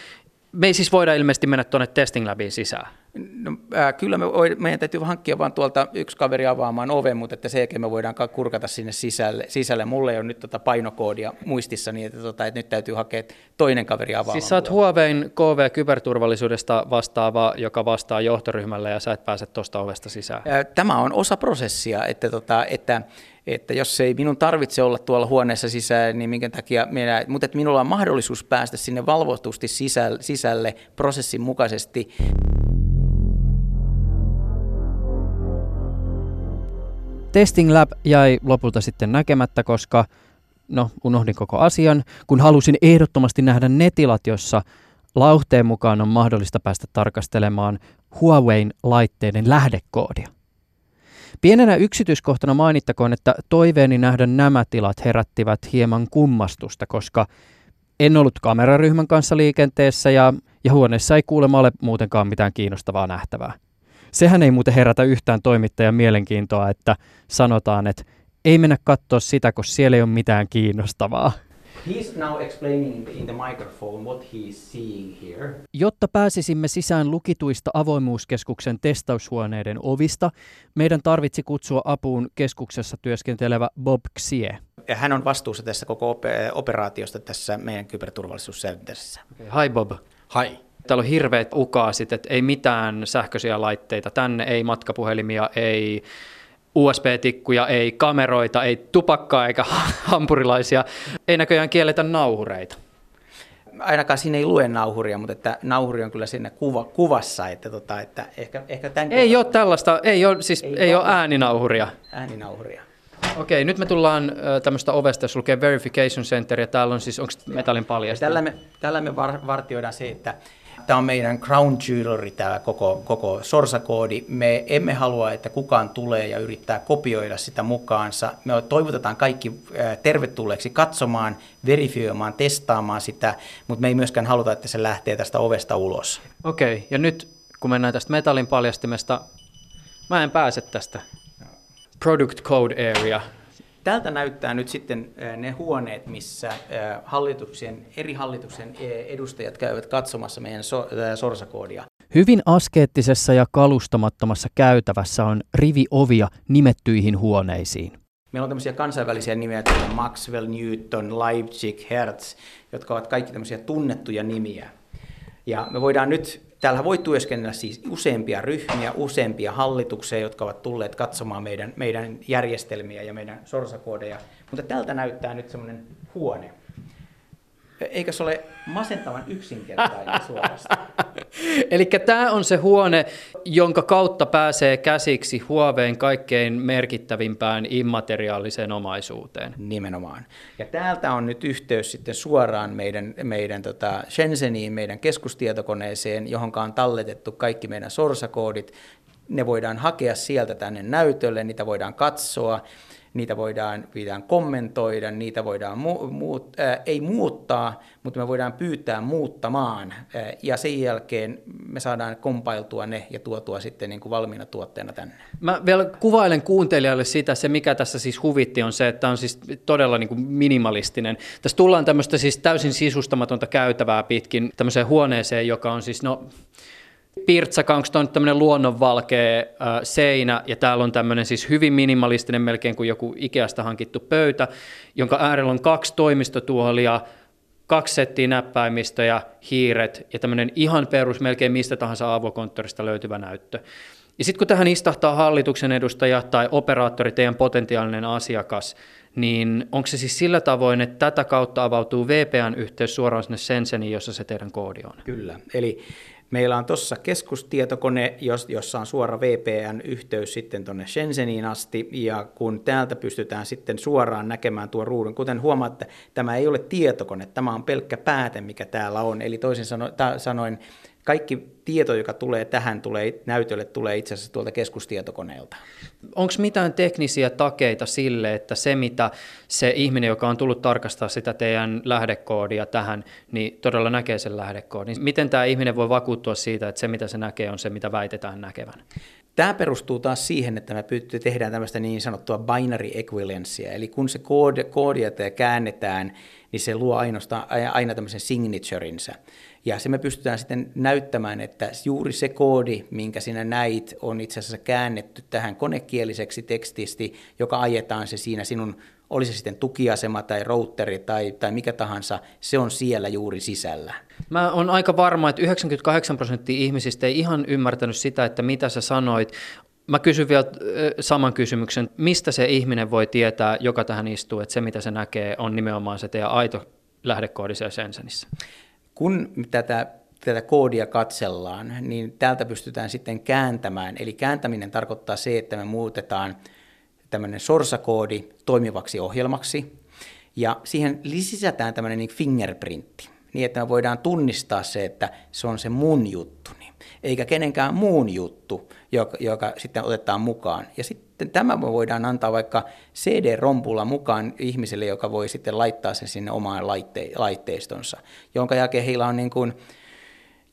me ei siis voida ilmeisesti mennä tuonne testing labiin sisään? No, ää, kyllä me meidän täytyy hankkia vaan tuolta yksi kaveri avaamaan oven, mutta että sen jälkeen me voidaan kurkata sinne sisälle. sisälle. Mulle ei ole nyt tota painokoodia muistissa, niin että, tota, että nyt täytyy hakea toinen kaveri avaamaan. Siis sä oot Huaweiin KV-kyberturvallisuudesta vastaava, joka vastaa johtoryhmälle ja sä et pääse tuosta ovesta sisään. Ää, tämä on osa prosessia, että, tota, että että jos ei minun tarvitse olla tuolla huoneessa sisään, niin minkä takia minä, mutta että minulla on mahdollisuus päästä sinne valvotusti sisälle, sisälle prosessin mukaisesti. Testing Lab jäi lopulta sitten näkemättä, koska no, unohdin koko asian, kun halusin ehdottomasti nähdä netilat, jossa lauhteen mukaan on mahdollista päästä tarkastelemaan Huawein laitteiden lähdekoodia. Pienenä yksityiskohtana mainittakoon, että toiveeni nähdä nämä tilat herättivät hieman kummastusta, koska en ollut kameraryhmän kanssa liikenteessä ja, ja huoneessa ei kuulemma ole muutenkaan mitään kiinnostavaa nähtävää. Sehän ei muuten herätä yhtään toimittajan mielenkiintoa, että sanotaan, että ei mennä katsoa sitä, koska siellä ei ole mitään kiinnostavaa. He's now explaining in the, microphone what he is seeing here. Jotta pääsisimme sisään lukituista avoimuuskeskuksen testaushuoneiden ovista, meidän tarvitsi kutsua apuun keskuksessa työskentelevä Bob Xie. Ja hän on vastuussa tässä koko operaatiosta tässä meidän kyberturvallisuuscenterissä. Okay, hi Bob. Hi. Täällä on hirveät ukaasit, että ei mitään sähköisiä laitteita tänne, ei matkapuhelimia, ei USB-tikkuja, ei kameroita, ei tupakkaa eikä hampurilaisia. Ei näköjään kielletä nauhureita. Ainakaan siinä ei lue nauhuria, mutta että nauhuri on kyllä siinä kuva, kuvassa, että, tota, että ehkä, ehkä tämän Ei ole tällaista, ei ole, siis, ei, ei ole ääninauhuria. Ääninauhuria. Okei, nyt me tullaan tämmöistä ovesta, jos lukee Verification Center, ja täällä on siis, onko metallin paljasta? Tällä me, tällä me var, vartioidaan se, että Tämä on meidän crown jewelry, tämä koko, koko sorsakoodi. Me emme halua, että kukaan tulee ja yrittää kopioida sitä mukaansa. Me toivotetaan kaikki tervetulleeksi katsomaan, verifioimaan, testaamaan sitä, mutta me ei myöskään haluta, että se lähtee tästä ovesta ulos. Okei, okay, ja nyt kun mennään tästä metallin paljastimesta, mä en pääse tästä. Product Code Area, Tältä näyttää nyt sitten ne huoneet, missä hallituksen, eri hallituksen edustajat käyvät katsomassa meidän so, sorsakoodia. Hyvin askeettisessa ja kalustamattomassa käytävässä on rivi ovia nimettyihin huoneisiin. Meillä on tämmöisiä kansainvälisiä nimiä, kuten Maxwell, Newton, Leipzig, Hertz, jotka ovat kaikki tämmöisiä tunnettuja nimiä. Ja me voidaan nyt Täällä voi työskennellä siis useampia ryhmiä, useampia hallituksia, jotka ovat tulleet katsomaan meidän, meidän järjestelmiä ja meidän sorsakoodeja. Mutta tältä näyttää nyt semmoinen huone. Eikö se ole masentavan yksinkertainen suorastaan? Eli tämä on se huone, jonka kautta pääsee käsiksi Huaweiin kaikkein merkittävimpään immateriaaliseen omaisuuteen. Nimenomaan. Ja täältä on nyt yhteys sitten suoraan meidän, meidän tota Shenzheniin, meidän keskustietokoneeseen, johon on talletettu kaikki meidän sorsakoodit. Ne voidaan hakea sieltä tänne näytölle, niitä voidaan katsoa niitä voidaan, voidaan kommentoida, niitä voidaan mu- muut, äh, ei muuttaa, mutta me voidaan pyytää muuttamaan äh, ja sen jälkeen me saadaan kompailtua ne ja tuotua sitten niin kuin valmiina tuotteena tänne. Mä vielä kuvailen kuuntelijalle sitä, se mikä tässä siis huvitti on se, että on siis todella niin kuin minimalistinen. Tässä tullaan tämmöistä siis täysin sisustamatonta käytävää pitkin tämmöiseen huoneeseen, joka on siis no pirtsaka, onko tämä tämmöinen luonnonvalkea äh, seinä, ja täällä on tämmöinen siis hyvin minimalistinen, melkein kuin joku Ikeasta hankittu pöytä, jonka äärellä on kaksi toimistotuolia, kaksi settiä näppäimistöjä, hiiret ja tämmöinen ihan perus, melkein mistä tahansa avokonttorista löytyvä näyttö. Ja sitten kun tähän istahtaa hallituksen edustaja tai operaattori, teidän potentiaalinen asiakas, niin onko se siis sillä tavoin, että tätä kautta avautuu VPN-yhteys suoraan sinne Senseniin, jossa se teidän koodi on? Kyllä, eli Meillä on tuossa keskustietokone, jossa on suora VPN-yhteys sitten tuonne Shenzheniin asti, ja kun täältä pystytään sitten suoraan näkemään tuo ruudun, kuten huomaatte, tämä ei ole tietokone, tämä on pelkkä pääte, mikä täällä on, eli toisin sanoen kaikki tieto, joka tulee tähän tulee, näytölle, tulee itse asiassa tuolta keskustietokoneelta. Onko mitään teknisiä takeita sille, että se mitä se ihminen, joka on tullut tarkastaa sitä teidän lähdekoodia tähän, niin todella näkee sen lähdekoodin? Miten tämä ihminen voi vakuuttua siitä, että se mitä se näkee on se, mitä väitetään näkevän? Tämä perustuu taas siihen, että me tehdään tämmöistä niin sanottua binary equivalenceä, eli kun se koodi, koodia käännetään, niin se luo ainoastaan, aina tämmöisen signaturinsa. Ja se me pystytään sitten näyttämään, että juuri se koodi, minkä sinä näit, on itse asiassa käännetty tähän konekieliseksi tekstisti, joka ajetaan se siinä sinun, oli se sitten tukiasema tai routeri tai, tai mikä tahansa, se on siellä juuri sisällä. Mä oon aika varma, että 98 prosenttia ihmisistä ei ihan ymmärtänyt sitä, että mitä sä sanoit. Mä kysyn vielä saman kysymyksen, mistä se ihminen voi tietää, joka tähän istuu, että se mitä se näkee on nimenomaan se teidän aito lähdekoodi siellä Sensenissä? Kun tätä tätä koodia katsellaan, niin täältä pystytään sitten kääntämään. Eli kääntäminen tarkoittaa se, että me muutetaan tämmöinen sorsakoodi toimivaksi ohjelmaksi, ja siihen lisätään tämmöinen niin fingerprintti, niin että me voidaan tunnistaa se, että se on se mun juttu. eikä kenenkään muun juttu, joka, joka sitten otetaan mukaan. Ja sitten tämä voidaan antaa vaikka CD-rompulla mukaan ihmiselle, joka voi sitten laittaa sen sinne omaan laitte- laitteistonsa, jonka jälkeen heillä on niin kuin,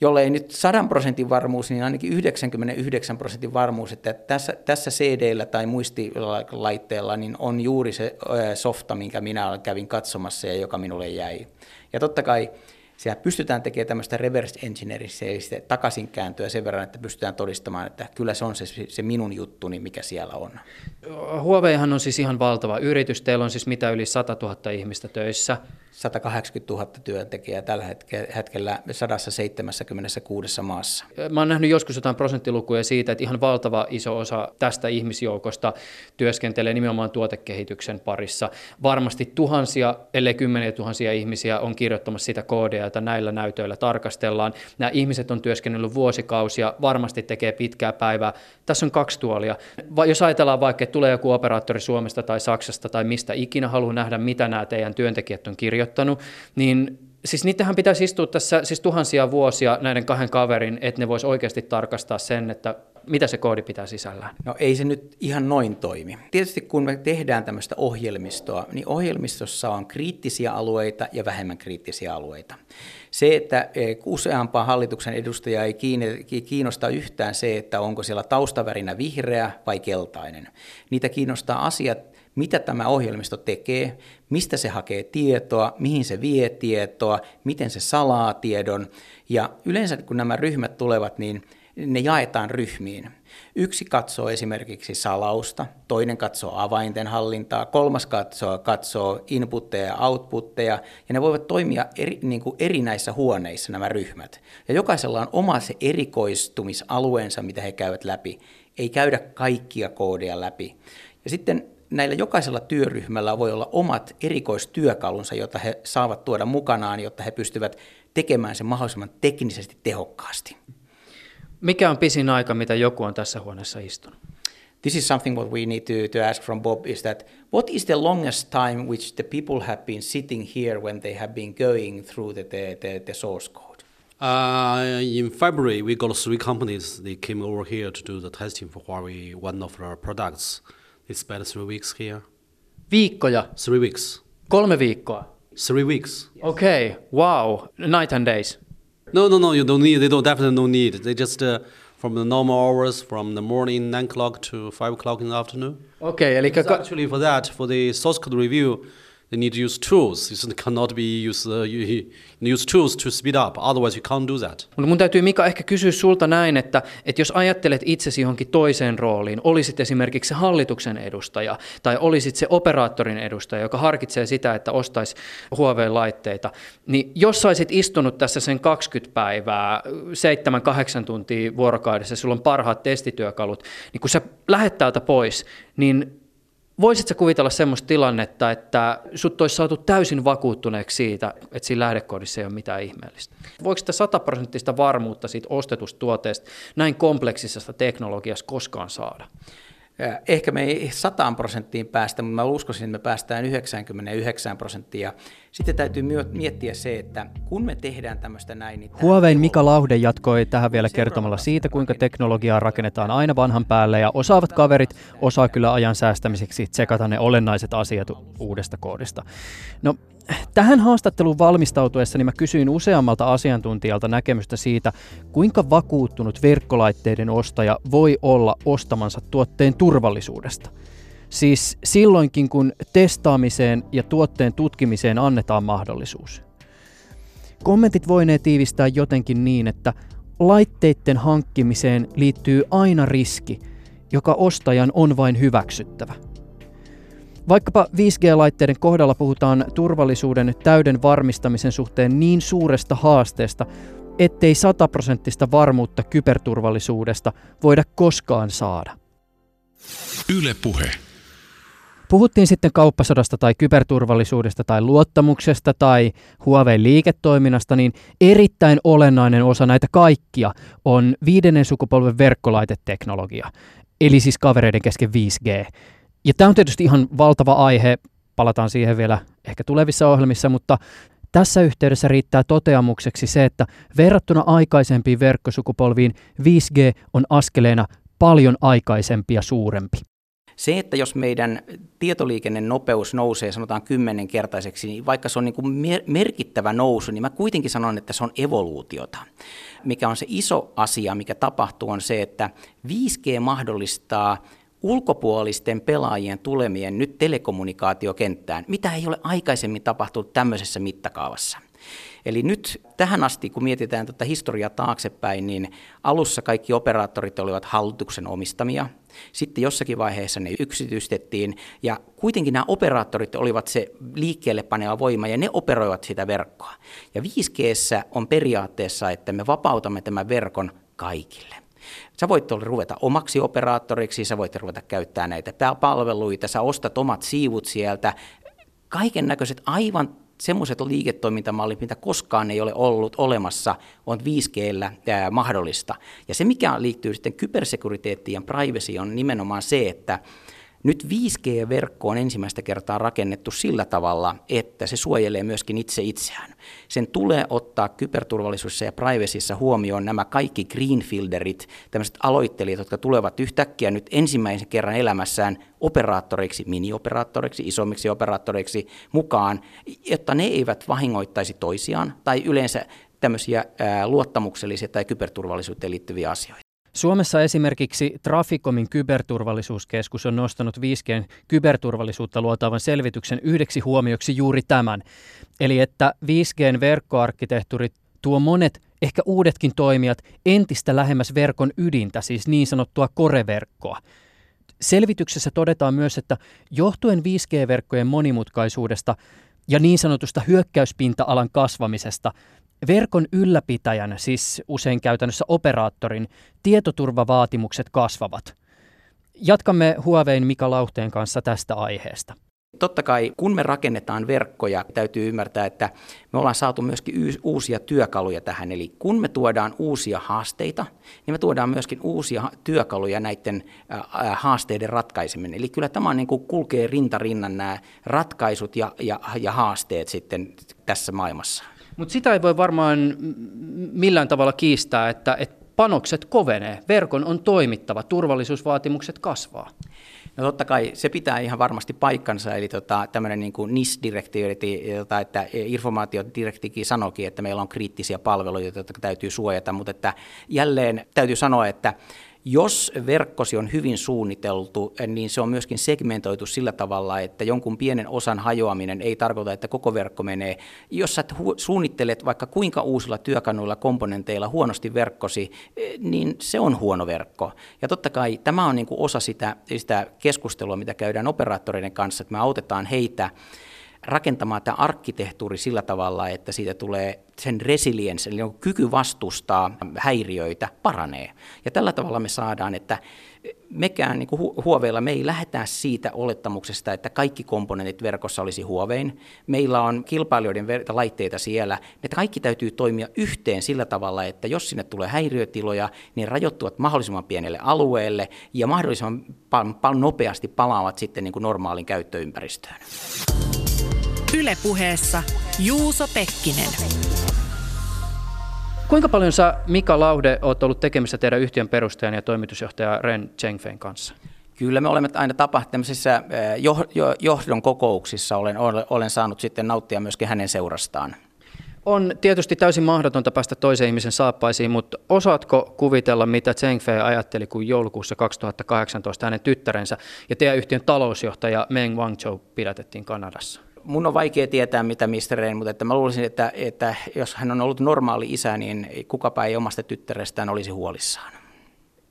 jollei nyt 100 prosentin varmuus, niin ainakin 99 prosentin varmuus, että tässä, tässä CD-llä tai muistilaitteella niin on juuri se softa, minkä minä kävin katsomassa ja joka minulle jäi. Ja totta kai siellä pystytään tekemään tämmöistä reverse engineering, eli takaisinkääntöä sen verran, että pystytään todistamaan, että kyllä se on se, se minun juttuni, mikä siellä on. Huaweihan on siis ihan valtava yritys. Teillä on siis mitä yli 100 000 ihmistä töissä. 180 000 työntekijää tällä hetkellä 176 maassa. Mä oon nähnyt joskus jotain prosenttilukuja siitä, että ihan valtava iso osa tästä ihmisjoukosta työskentelee nimenomaan tuotekehityksen parissa. Varmasti tuhansia, ellei kymmeniä tuhansia ihmisiä on kirjoittamassa sitä koodia, jota näillä näytöillä tarkastellaan. Nämä ihmiset on työskennellyt vuosikausia, varmasti tekee pitkää päivää. Tässä on kaksi tuolia. Jos ajatellaan vaikka, että tulee joku operaattori Suomesta tai Saksasta tai mistä ikinä haluaa nähdä, mitä nämä teidän työntekijät on kirjoittanut, niin siis niitähän pitäisi istua tässä siis tuhansia vuosia näiden kahden kaverin, että ne vois oikeasti tarkastaa sen, että mitä se koodi pitää sisällään? No ei se nyt ihan noin toimi. Tietysti kun me tehdään tämmöistä ohjelmistoa, niin ohjelmistossa on kriittisiä alueita ja vähemmän kriittisiä alueita. Se, että e, useampaa hallituksen edustajaa ei kiinnosta yhtään se, että onko siellä taustavärinä vihreä vai keltainen. Niitä kiinnostaa asiat, mitä tämä ohjelmisto tekee, mistä se hakee tietoa, mihin se vie tietoa, miten se salaa tiedon. Ja yleensä kun nämä ryhmät tulevat, niin ne jaetaan ryhmiin. Yksi katsoo esimerkiksi salausta, toinen katsoo avainten hallintaa, kolmas katsoo, katsoo inputteja ja outputteja, ja ne voivat toimia eri, niin kuin erinäissä huoneissa nämä ryhmät. Ja jokaisella on oma se erikoistumisalueensa, mitä he käyvät läpi. Ei käydä kaikkia koodeja läpi. Ja sitten näillä jokaisella työryhmällä voi olla omat erikoistyökalunsa, joita he saavat tuoda mukanaan, jotta he pystyvät tekemään sen mahdollisimman teknisesti tehokkaasti. Mikä on pisin aika, mitä joku on tässä huoneessa istunut? This is something what we need to, to ask from Bob is that what is the longest time which the people have been sitting here when they have been going through the, the, the, the source code? Uh, in February, we got three companies. They came over here to do the testing for Huawei, one of our products. They spent three weeks here. Viikkoja? Three weeks. Kolme viikkoa? Three weeks. Okay, wow. Night and days. No, no, no. You don't need. They don't definitely no need. They just uh, from the normal hours from the morning nine o'clock to five o'clock in the afternoon. Okay, eli actually for that for the source code review, they need to use tools. You cannot be use uh, use tools to speed up. Otherwise, you can't do that. Mutta mun täytyy Mika ehkä kysyä sulta näin, että, että jos ajattelet itsesi johonkin toiseen rooliin, olisit esimerkiksi se hallituksen edustaja tai olisit se operaattorin edustaja, joka harkitsee sitä, että ostaisi Huawei-laitteita, niin jos saisit istunut tässä sen 20 päivää, 7-8 tuntia vuorokaudessa, sulla on parhaat testityökalut, niin kun sä lähet täältä pois, niin Voisitko kuvitella semmoista tilannetta, että sut olisi saatu täysin vakuuttuneeksi siitä, että siinä lähdekoodissa ei ole mitään ihmeellistä? Voiko sitä sataprosenttista varmuutta siitä ostetusta tuotteesta näin kompleksisesta teknologiasta koskaan saada? Ehkä me ei 100 prosenttiin päästä, mutta mä uskoisin, että me päästään 99 prosenttia. Sitten täytyy miettiä se, että kun me tehdään tämmöistä näin... Niin Huawein Mika Lauhde jatkoi tähän vielä kertomalla siitä, kuinka teknologiaa rakennetaan aina vanhan päälle ja osaavat kaverit osaa kyllä ajan säästämiseksi tsekata ne olennaiset asiat uudesta koodista. No, Tähän haastatteluun valmistautuessa niin mä kysyin useammalta asiantuntijalta näkemystä siitä, kuinka vakuuttunut verkkolaitteiden ostaja voi olla ostamansa tuotteen turvallisuudesta. Siis silloinkin, kun testaamiseen ja tuotteen tutkimiseen annetaan mahdollisuus. Kommentit voineet tiivistää jotenkin niin, että laitteiden hankkimiseen liittyy aina riski, joka ostajan on vain hyväksyttävä – Vaikkapa 5G-laitteiden kohdalla puhutaan turvallisuuden täyden varmistamisen suhteen niin suuresta haasteesta, ettei sataprosenttista varmuutta kyberturvallisuudesta voida koskaan saada. Yle puhe. Puhuttiin sitten kauppasodasta tai kyberturvallisuudesta tai luottamuksesta tai Huawei liiketoiminnasta, niin erittäin olennainen osa näitä kaikkia on viidennen sukupolven verkkolaiteteknologia, eli siis kavereiden kesken 5G. Ja tämä on tietysti ihan valtava aihe, palataan siihen vielä ehkä tulevissa ohjelmissa, mutta Tässä yhteydessä riittää toteamukseksi se, että verrattuna aikaisempiin verkkosukupolviin 5G on askeleena paljon aikaisempi ja suurempi. Se, että jos meidän tietoliikennenopeus nousee sanotaan kymmenenkertaiseksi, niin vaikka se on niin kuin merkittävä nousu, niin mä kuitenkin sanon, että se on evoluutiota. Mikä on se iso asia, mikä tapahtuu, on se, että 5G mahdollistaa ulkopuolisten pelaajien tulemien nyt telekommunikaatiokenttään, mitä ei ole aikaisemmin tapahtunut tämmöisessä mittakaavassa. Eli nyt tähän asti, kun mietitään tätä historiaa taaksepäin, niin alussa kaikki operaattorit olivat hallituksen omistamia. Sitten jossakin vaiheessa ne yksityistettiin ja kuitenkin nämä operaattorit olivat se liikkeelle paneva voima ja ne operoivat sitä verkkoa. Ja 5G on periaatteessa, että me vapautamme tämän verkon kaikille. Sä voit ruveta omaksi operaattoriksi, sä voit ruveta käyttää näitä palveluita, sä ostat omat siivut sieltä, kaiken näköiset aivan semmoiset liiketoimintamallit, mitä koskaan ei ole ollut olemassa, on 5G mahdollista. Ja se, mikä liittyy sitten kybersekuriteettiin ja privacy, on nimenomaan se, että nyt 5G-verkko on ensimmäistä kertaa rakennettu sillä tavalla, että se suojelee myöskin itse itseään. Sen tulee ottaa kyberturvallisuudessa ja privacyssä huomioon nämä kaikki greenfielderit, tämmöiset aloittelijat, jotka tulevat yhtäkkiä nyt ensimmäisen kerran elämässään operaattoreiksi, mini-operaattoreiksi, isommiksi operaattoreiksi mukaan, jotta ne eivät vahingoittaisi toisiaan tai yleensä tämmöisiä luottamuksellisia tai kyberturvallisuuteen liittyviä asioita. Suomessa esimerkiksi Traficomin kyberturvallisuuskeskus on nostanut 5Gn kyberturvallisuutta luotavan selvityksen yhdeksi huomioksi juuri tämän. Eli että 5Gn verkkoarkkitehtuuri tuo monet, ehkä uudetkin toimijat entistä lähemmäs verkon ydintä, siis niin sanottua koreverkkoa. Selvityksessä todetaan myös, että johtuen 5G-verkkojen monimutkaisuudesta ja niin sanotusta hyökkäyspinta-alan kasvamisesta Verkon ylläpitäjän, siis usein käytännössä operaattorin, tietoturvavaatimukset kasvavat. Jatkamme Huawein Mika Lauhteen kanssa tästä aiheesta. Totta kai, kun me rakennetaan verkkoja, täytyy ymmärtää, että me ollaan saatu myöskin uusia työkaluja tähän. Eli kun me tuodaan uusia haasteita, niin me tuodaan myöskin uusia työkaluja näiden haasteiden ratkaiseminen. Eli kyllä tämä niin kuin kulkee rinta rinnan nämä ratkaisut ja, ja, ja haasteet sitten tässä maailmassa. Mutta sitä ei voi varmaan millään tavalla kiistää, että, että panokset kovenee, verkon on toimittava, turvallisuusvaatimukset kasvaa. No totta kai se pitää ihan varmasti paikkansa, eli tota, tämmöinen niin NIS-direktiivi, jota, että informaatiodirektiivi sanoikin, että meillä on kriittisiä palveluja, joita täytyy suojata, mutta että jälleen täytyy sanoa, että jos verkkosi on hyvin suunniteltu, niin se on myöskin segmentoitu sillä tavalla, että jonkun pienen osan hajoaminen ei tarkoita, että koko verkko menee. Jos sä suunnittelet vaikka kuinka uusilla työkanuilla komponenteilla huonosti verkkosi, niin se on huono verkko. Ja totta kai tämä on niin kuin osa sitä, sitä keskustelua, mitä käydään operaattoreiden kanssa, että me autetaan heitä rakentamaan tämä arkkitehtuuri sillä tavalla, että siitä tulee sen resilience, eli kyky vastustaa häiriöitä, paranee. Ja tällä tavalla me saadaan, että mekään niin huoveilla me ei lähdetä siitä olettamuksesta, että kaikki komponentit verkossa olisi huovein. Meillä on kilpailijoiden laitteita siellä. Ne kaikki täytyy toimia yhteen sillä tavalla, että jos sinne tulee häiriötiloja, niin rajoittuvat mahdollisimman pienelle alueelle ja mahdollisimman paljon nopeasti palaavat sitten niin kuin normaalin käyttöympäristöön. Ylepuheessa Juuso Pekkinen. Kuinka paljon sä, Mika Laude, oot ollut tekemissä teidän yhtiön perustajan ja toimitusjohtaja Ren Chengfein kanssa? Kyllä me olemme aina tapahtumissa tämmöisissä johdon kokouksissa, olen, olen saanut sitten nauttia myöskin hänen seurastaan. On tietysti täysin mahdotonta päästä toisen ihmisen saappaisiin, mutta osaatko kuvitella, mitä Fei ajatteli, kun joulukuussa 2018 hänen tyttärensä ja teidän yhtiön talousjohtaja Meng Wanzhou pidätettiin Kanadassa? Mun on vaikea tietää, mitä. Rain, mutta että mä luulisin, että, että jos hän on ollut normaali isä, niin kukapa ei omasta tyttärestään olisi huolissaan.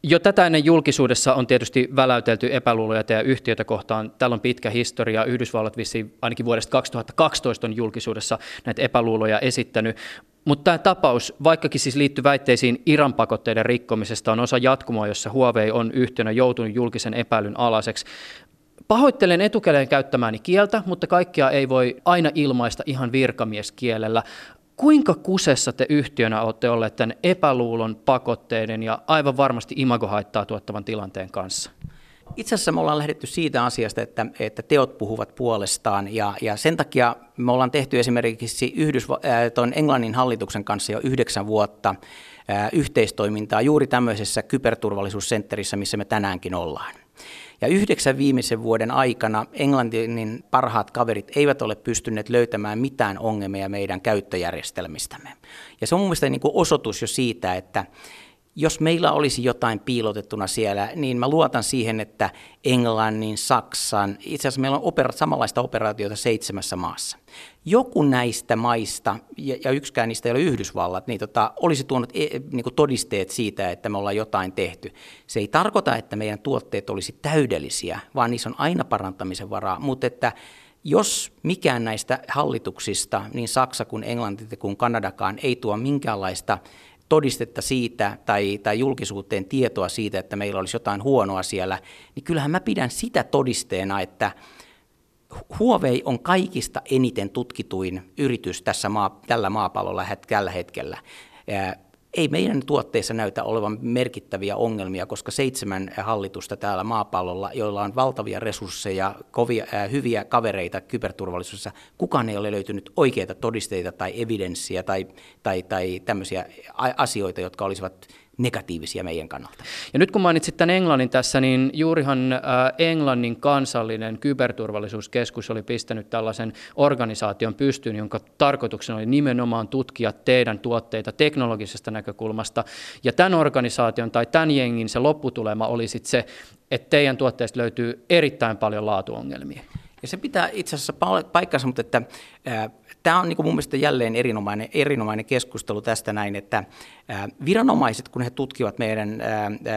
Jo tätä ennen julkisuudessa on tietysti väläytelty epäluuloja ja yhtiötä kohtaan. Täällä on pitkä historia. Yhdysvallat vissiin ainakin vuodesta 2012 on julkisuudessa näitä epäluuloja esittänyt. Mutta tämä tapaus, vaikkakin siis liittyy väitteisiin Iran pakotteiden rikkomisesta, on osa jatkumoa, jossa Huawei on yhtiönä joutunut julkisen epäilyn alaiseksi. Pahoittelen etukäteen käyttämääni kieltä, mutta kaikkia ei voi aina ilmaista ihan virkamieskielellä. Kuinka kusessa te yhtiönä olette olleet tämän epäluulon, pakotteiden ja aivan varmasti imagohaittaa tuottavan tilanteen kanssa? Itse asiassa me ollaan lähdetty siitä asiasta, että, että teot puhuvat puolestaan ja, ja sen takia me ollaan tehty esimerkiksi Yhdysva- äh, Englannin hallituksen kanssa jo yhdeksän vuotta äh, yhteistoimintaa juuri tämmöisessä kyberturvallisuussentterissä, missä me tänäänkin ollaan. Ja yhdeksän viimeisen vuoden aikana Englannin parhaat kaverit eivät ole pystyneet löytämään mitään ongelmia meidän käyttöjärjestelmistämme. Ja se on mun mielestä niin osoitus jo siitä, että jos meillä olisi jotain piilotettuna siellä, niin mä luotan siihen, että Englannin, Saksan, itse asiassa meillä on opera- samanlaista operaatiota seitsemässä maassa. Joku näistä maista, ja, ja yksikään niistä ei ole Yhdysvallat, niin tota, olisi tuonut e, niin todisteet siitä, että me ollaan jotain tehty. Se ei tarkoita, että meidän tuotteet olisi täydellisiä, vaan niissä on aina parantamisen varaa, mutta että jos mikään näistä hallituksista, niin Saksa kuin Englanti kuin Kanadakaan, ei tuo minkäänlaista todistetta siitä tai, tai julkisuuteen tietoa siitä, että meillä olisi jotain huonoa siellä, niin kyllähän mä pidän sitä todisteena, että Huawei on kaikista eniten tutkituin yritys tässä maa, tällä maapallolla tällä hetkellä ei meidän tuotteissa näytä olevan merkittäviä ongelmia, koska seitsemän hallitusta täällä maapallolla, joilla on valtavia resursseja, kovia, äh, hyviä kavereita kyberturvallisuudessa, kukaan ei ole löytynyt oikeita todisteita tai evidenssiä tai, tai, tai tämmöisiä asioita, jotka olisivat negatiivisia meidän kannalta. Ja nyt kun mainitsit tämän Englannin tässä, niin juurihan äh, Englannin kansallinen kyberturvallisuuskeskus oli pistänyt tällaisen organisaation pystyyn, jonka tarkoituksena oli nimenomaan tutkia teidän tuotteita teknologisesta näkökulmasta. Ja tämän organisaation tai tämän jengin se lopputulema oli sitten se, että teidän tuotteista löytyy erittäin paljon laatuongelmia. Ja se pitää itse asiassa paikkansa, mutta että, ää, tämä on niin mun mielestä jälleen erinomainen, erinomainen keskustelu tästä näin, että viranomaiset, kun he tutkivat meidän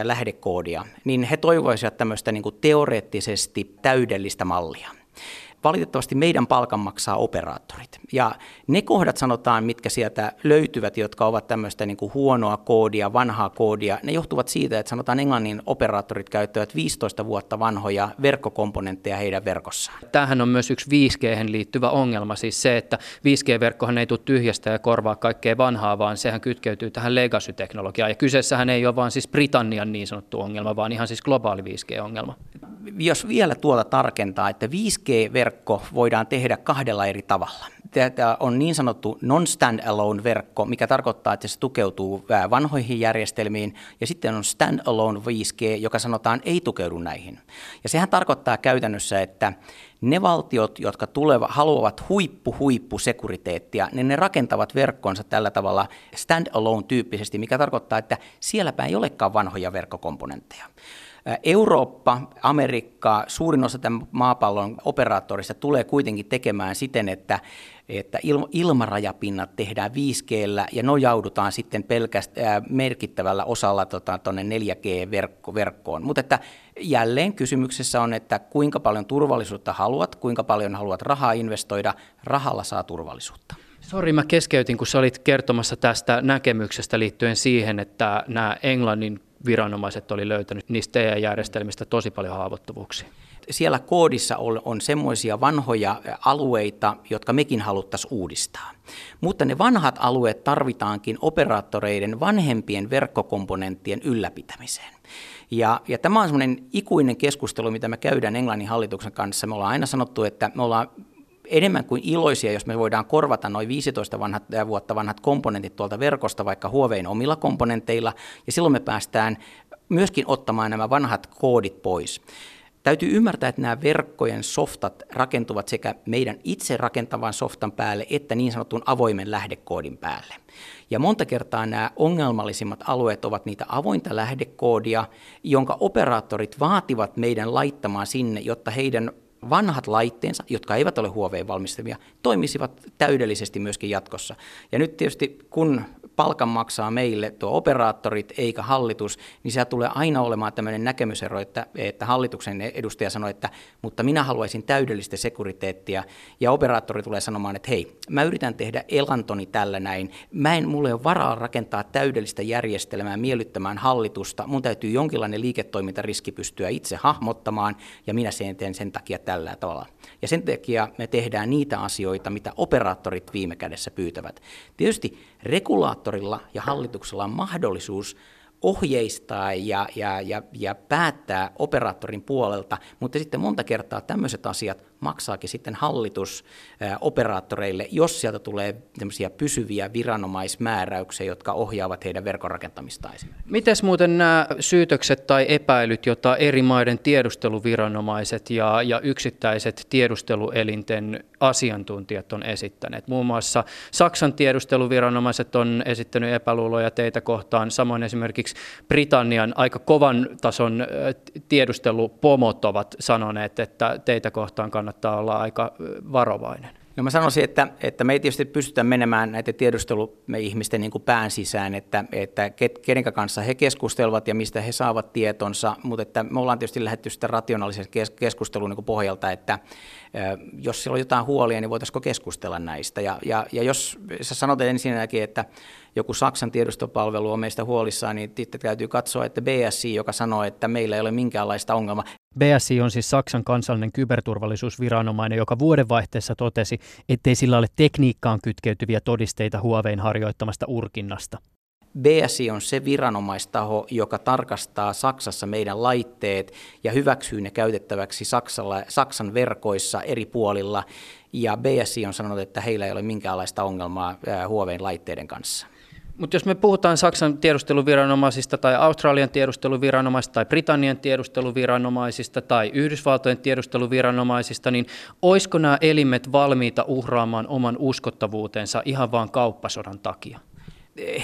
lähdekoodia, niin he toivoisivat tämmöistä niin kuin teoreettisesti täydellistä mallia valitettavasti meidän palkan maksaa operaattorit. Ja ne kohdat sanotaan, mitkä sieltä löytyvät, jotka ovat tämmöistä niin kuin huonoa koodia, vanhaa koodia, ne johtuvat siitä, että sanotaan englannin operaattorit käyttävät 15 vuotta vanhoja verkkokomponentteja heidän verkossaan. Tämähän on myös yksi 5G liittyvä ongelma, siis se, että 5G-verkkohan ei tule tyhjästä ja korvaa kaikkea vanhaa, vaan sehän kytkeytyy tähän legacy-teknologiaan. Ja kyseessähän ei ole vain siis Britannian niin sanottu ongelma, vaan ihan siis globaali 5G-ongelma. Jos vielä tuota tarkentaa, että 5G-verkko voidaan tehdä kahdella eri tavalla. Tämä on niin sanottu non-standalone verkko, mikä tarkoittaa, että se tukeutuu vanhoihin järjestelmiin, ja sitten on standalone 5G, joka sanotaan ei tukeudu näihin. Ja sehän tarkoittaa käytännössä, että ne valtiot, jotka tuleva, haluavat huippu huippu sekuriteettia, niin ne rakentavat verkkonsa tällä tavalla standalone tyyppisesti, mikä tarkoittaa, että sielläpä ei olekaan vanhoja verkkokomponentteja. Eurooppa, Amerikka, suurin osa tämän maapallon operaattorista tulee kuitenkin tekemään siten, että, että ilmarajapinnat tehdään 5G ja nojaudutaan sitten pelkästään merkittävällä osalla tuonne tota, 4G-verkkoon. Mutta että jälleen kysymyksessä on, että kuinka paljon turvallisuutta haluat, kuinka paljon haluat rahaa investoida, rahalla saa turvallisuutta. Sori, mä keskeytin, kun sä olit kertomassa tästä näkemyksestä liittyen siihen, että nämä Englannin viranomaiset oli löytänyt niistä teidän järjestelmistä tosi paljon haavoittuvuuksia? Siellä koodissa on, on semmoisia vanhoja alueita, jotka mekin haluttaisiin uudistaa. Mutta ne vanhat alueet tarvitaankin operaattoreiden vanhempien verkkokomponenttien ylläpitämiseen. Ja, ja tämä on semmoinen ikuinen keskustelu, mitä me käydään Englannin hallituksen kanssa. Me ollaan aina sanottu, että me ollaan enemmän kuin iloisia, jos me voidaan korvata noin 15 vanhat, vuotta vanhat komponentit tuolta verkosta vaikka Huovein omilla komponenteilla, ja silloin me päästään myöskin ottamaan nämä vanhat koodit pois. Täytyy ymmärtää, että nämä verkkojen softat rakentuvat sekä meidän itse rakentavan softan päälle että niin sanotun avoimen lähdekoodin päälle. Ja monta kertaa nämä ongelmallisimmat alueet ovat niitä avointa lähdekoodia, jonka operaattorit vaativat meidän laittamaan sinne, jotta heidän vanhat laitteensa, jotka eivät ole Huawei valmistamia, toimisivat täydellisesti myöskin jatkossa. Ja nyt tietysti kun palkan maksaa meille tuo operaattorit eikä hallitus, niin se tulee aina olemaan tämmöinen näkemysero, että, että hallituksen edustaja sanoi, että mutta minä haluaisin täydellistä sekuriteettia, ja operaattori tulee sanomaan, että hei, mä yritän tehdä elantoni tällä näin, mä en, mulle ole varaa rakentaa täydellistä järjestelmää miellyttämään hallitusta, mun täytyy jonkinlainen liiketoimintariski pystyä itse hahmottamaan, ja minä sen teen sen takia tällä tavalla. Ja sen takia me tehdään niitä asioita, mitä operaattorit viime kädessä pyytävät. Tietysti regulaattorilla ja hallituksella on mahdollisuus ohjeistaa ja, ja, ja, ja päättää operaattorin puolelta, mutta sitten monta kertaa tämmöiset asiat maksaakin sitten hallitus operaattoreille, jos sieltä tulee tämmöisiä pysyviä viranomaismääräyksiä, jotka ohjaavat heidän verkon rakentamistaan Miten muuten nämä syytökset tai epäilyt, joita eri maiden tiedusteluviranomaiset ja, ja yksittäiset tiedusteluelinten asiantuntijat on esittäneet? Muun muassa Saksan tiedusteluviranomaiset on esittänyt epäluuloja teitä kohtaan, samoin esimerkiksi Britannian aika kovan tason tiedustelupomot ovat sanoneet, että teitä kohtaan kannattaa kannattaa olla aika varovainen. No mä sanoisin, että, että me ei tietysti pystytä menemään näiden tiedusteluihmisten niin pään sisään, että, että kenen kanssa he keskustelevat ja mistä he saavat tietonsa, mutta että me ollaan tietysti lähdetty sitä rationaalisen keskustelun niin pohjalta, että jos siellä on jotain huolia, niin voitaisiinko keskustella näistä. Ja, ja, ja jos sä sanot ensinnäkin, että joku Saksan tiedostopalvelu on meistä huolissaan, niin sitten täytyy katsoa, että BSI, joka sanoo, että meillä ei ole minkäänlaista ongelmaa. BSI on siis Saksan kansallinen kyberturvallisuusviranomainen, joka vuodenvaihteessa totesi, ettei sillä ole tekniikkaan kytkeytyviä todisteita Huawein harjoittamasta urkinnasta. BSI on se viranomaistaho, joka tarkastaa Saksassa meidän laitteet ja hyväksyy ne käytettäväksi Saksalla, Saksan verkoissa eri puolilla. Ja BSI on sanonut, että heillä ei ole minkäänlaista ongelmaa Huaweiin laitteiden kanssa. Mutta jos me puhutaan Saksan tiedusteluviranomaisista tai Australian tiedusteluviranomaisista tai Britannian tiedusteluviranomaisista tai Yhdysvaltojen tiedusteluviranomaisista, niin olisiko nämä elimet valmiita uhraamaan oman uskottavuutensa ihan vain kauppasodan takia?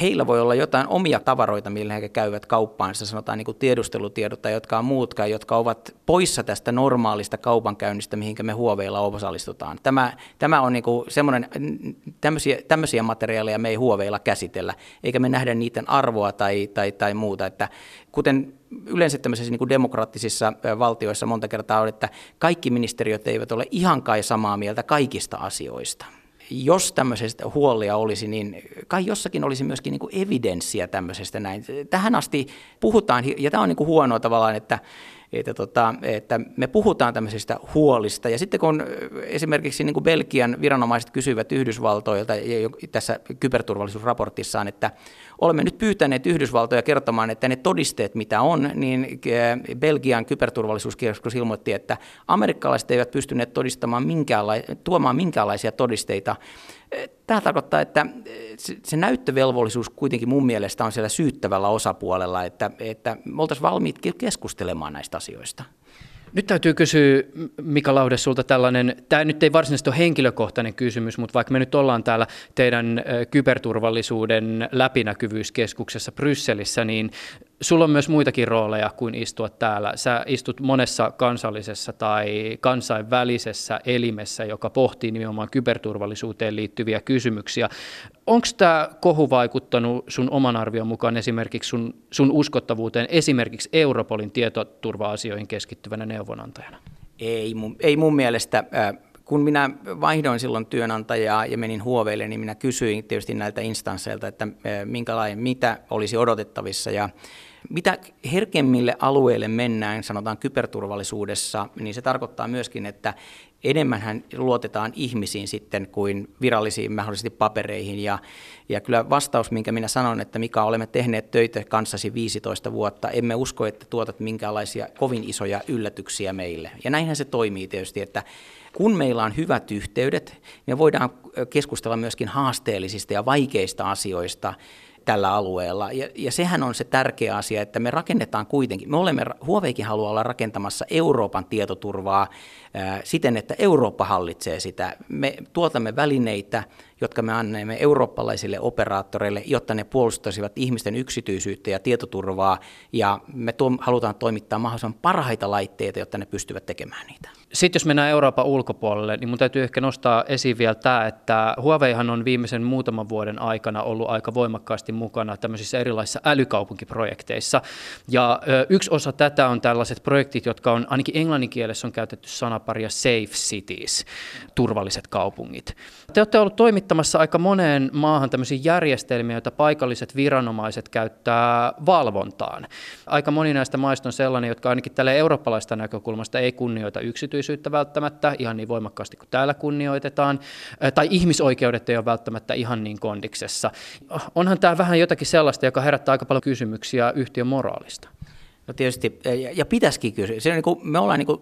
Heillä voi olla jotain omia tavaroita, millä he käyvät kauppaan, se sanotaan niin kuin tiedustelutiedot tai jotka on muutkaan, jotka ovat poissa tästä normaalista kaupankäynnistä, mihinkä me huoveilla osallistutaan. Tämä, tämä on niin kuin semmoinen, tämmöisiä, tämmöisiä materiaaleja me ei huoveilla käsitellä, eikä me nähdä niiden arvoa tai, tai, tai muuta, että kuten yleensä tämmöisissä niin demokraattisissa valtioissa monta kertaa on, että kaikki ministeriöt eivät ole ihan kai samaa mieltä kaikista asioista jos tämmöisestä huolia olisi, niin kai jossakin olisi myöskin niin kuin evidenssiä tämmöisestä näin. Tähän asti puhutaan, ja tämä on niin kuin huonoa tavallaan, että että, tota, että me puhutaan tämmöisistä huolista. Ja sitten kun esimerkiksi niin kuin Belgian viranomaiset kysyivät Yhdysvaltoilta tässä kyberturvallisuusraportissaan, että olemme nyt pyytäneet Yhdysvaltoja kertomaan, että ne todisteet, mitä on, niin Belgian kyberturvallisuuskeskus ilmoitti, että amerikkalaiset eivät pystyneet todistamaan minkäänla- tuomaan minkäänlaisia todisteita Tämä tarkoittaa, että se näyttövelvollisuus kuitenkin mun mielestä on siellä syyttävällä osapuolella, että, että me oltaisiin valmiit keskustelemaan näistä asioista. Nyt täytyy kysyä, Mika Laude, sulta tällainen, tämä nyt ei varsinaisesti ole henkilökohtainen kysymys, mutta vaikka me nyt ollaan täällä teidän kyberturvallisuuden läpinäkyvyyskeskuksessa Brysselissä, niin Sulla on myös muitakin rooleja kuin istua täällä. Sä istut monessa kansallisessa tai kansainvälisessä elimessä, joka pohtii nimenomaan kyberturvallisuuteen liittyviä kysymyksiä. Onko tämä kohu vaikuttanut sun oman arvion mukaan esimerkiksi sun, sun uskottavuuteen esimerkiksi Europolin tietoturva-asioihin keskittyvänä neuvonantajana? Ei mun, ei mun mielestä. Kun minä vaihdoin silloin työnantajaa ja menin huoveille, niin minä kysyin tietysti näiltä instansseilta, että minkälainen, mitä olisi odotettavissa. Ja mitä herkemmille alueille mennään, sanotaan kyberturvallisuudessa, niin se tarkoittaa myöskin, että enemmän luotetaan ihmisiin sitten kuin virallisiin mahdollisesti papereihin. Ja, ja kyllä vastaus, minkä minä sanon, että mikä olemme tehneet töitä kanssasi 15 vuotta, emme usko, että tuotat minkäänlaisia kovin isoja yllätyksiä meille. Ja näinhän se toimii tietysti, että kun meillä on hyvät yhteydet, me voidaan keskustella myöskin haasteellisista ja vaikeista asioista, tällä alueella. Ja, ja sehän on se tärkeä asia, että me rakennetaan kuitenkin, me olemme, Huoveikin haluaa olla rakentamassa Euroopan tietoturvaa ää, siten, että Eurooppa hallitsee sitä. Me tuotamme välineitä, jotka me annamme eurooppalaisille operaattoreille, jotta ne puolustaisivat ihmisten yksityisyyttä ja tietoturvaa, ja me tuo, halutaan toimittaa mahdollisimman parhaita laitteita, jotta ne pystyvät tekemään niitä. Sitten jos mennään Euroopan ulkopuolelle, niin mun täytyy ehkä nostaa esiin vielä tämä, että Huaweihan on viimeisen muutaman vuoden aikana ollut aika voimakkaasti mukana tämmöisissä erilaisissa älykaupunkiprojekteissa. Ja yksi osa tätä on tällaiset projektit, jotka on ainakin englanninkielessä on käytetty sanaparia safe cities, turvalliset kaupungit. Te olette ollut toimittajia toimittamassa aika moneen maahan tämmöisiä järjestelmiä, joita paikalliset viranomaiset käyttää valvontaan. Aika moni näistä maista on sellainen, jotka ainakin tälle eurooppalaista näkökulmasta ei kunnioita yksityisyyttä välttämättä ihan niin voimakkaasti kuin täällä kunnioitetaan, tai ihmisoikeudet ei ole välttämättä ihan niin kondiksessa. Onhan tämä vähän jotakin sellaista, joka herättää aika paljon kysymyksiä yhtiön moraalista. No tietysti, ja, ja pitäisikin kysyä. Se on niin kuin, me ollaan niin kuin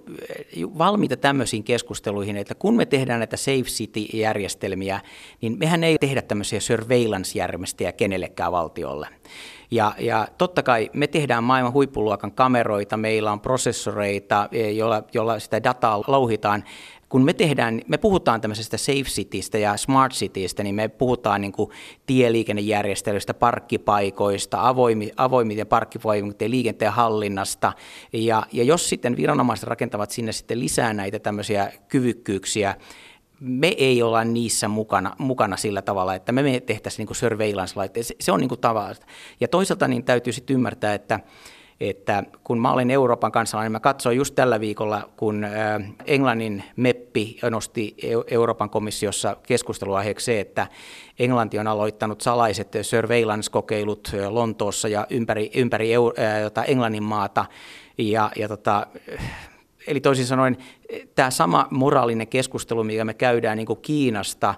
valmiita tämmöisiin keskusteluihin, että kun me tehdään näitä Safe City-järjestelmiä, niin mehän ei tehdä tämmöisiä surveillance-järjestelmiä kenellekään valtiolle. Ja, ja totta kai me tehdään maailman huippuluokan kameroita, meillä on prosessoreita, joilla, joilla sitä dataa louhitaan, kun me tehdään, me puhutaan tämmöisestä safe citystä ja smart citystä, niin me puhutaan niin kuin tieliikennejärjestelyistä, parkkipaikoista, avoimi, avoimien parkkipaikoiden liikenteen hallinnasta. Ja, ja jos sitten viranomaiset rakentavat sinne sitten lisää näitä tämmöisiä kyvykkyyksiä, me ei olla niissä mukana, mukana sillä tavalla, että me tehtäisiin niin surveillance-laitteet. Se, se on niin kuin tavallista. Ja toisaalta niin täytyy sitten ymmärtää, että että kun mä olen Euroopan kansalainen, mä katsoin just tällä viikolla, kun Englannin MEPPI nosti Euroopan komissiossa keskusteluaiheeksi se, että Englanti on aloittanut salaiset surveillance-kokeilut Lontoossa ja ympäri, ympäri Englannin maata, ja, ja tota, Eli toisin sanoen tämä sama moraalinen keskustelu, mikä me käydään niin Kiinasta,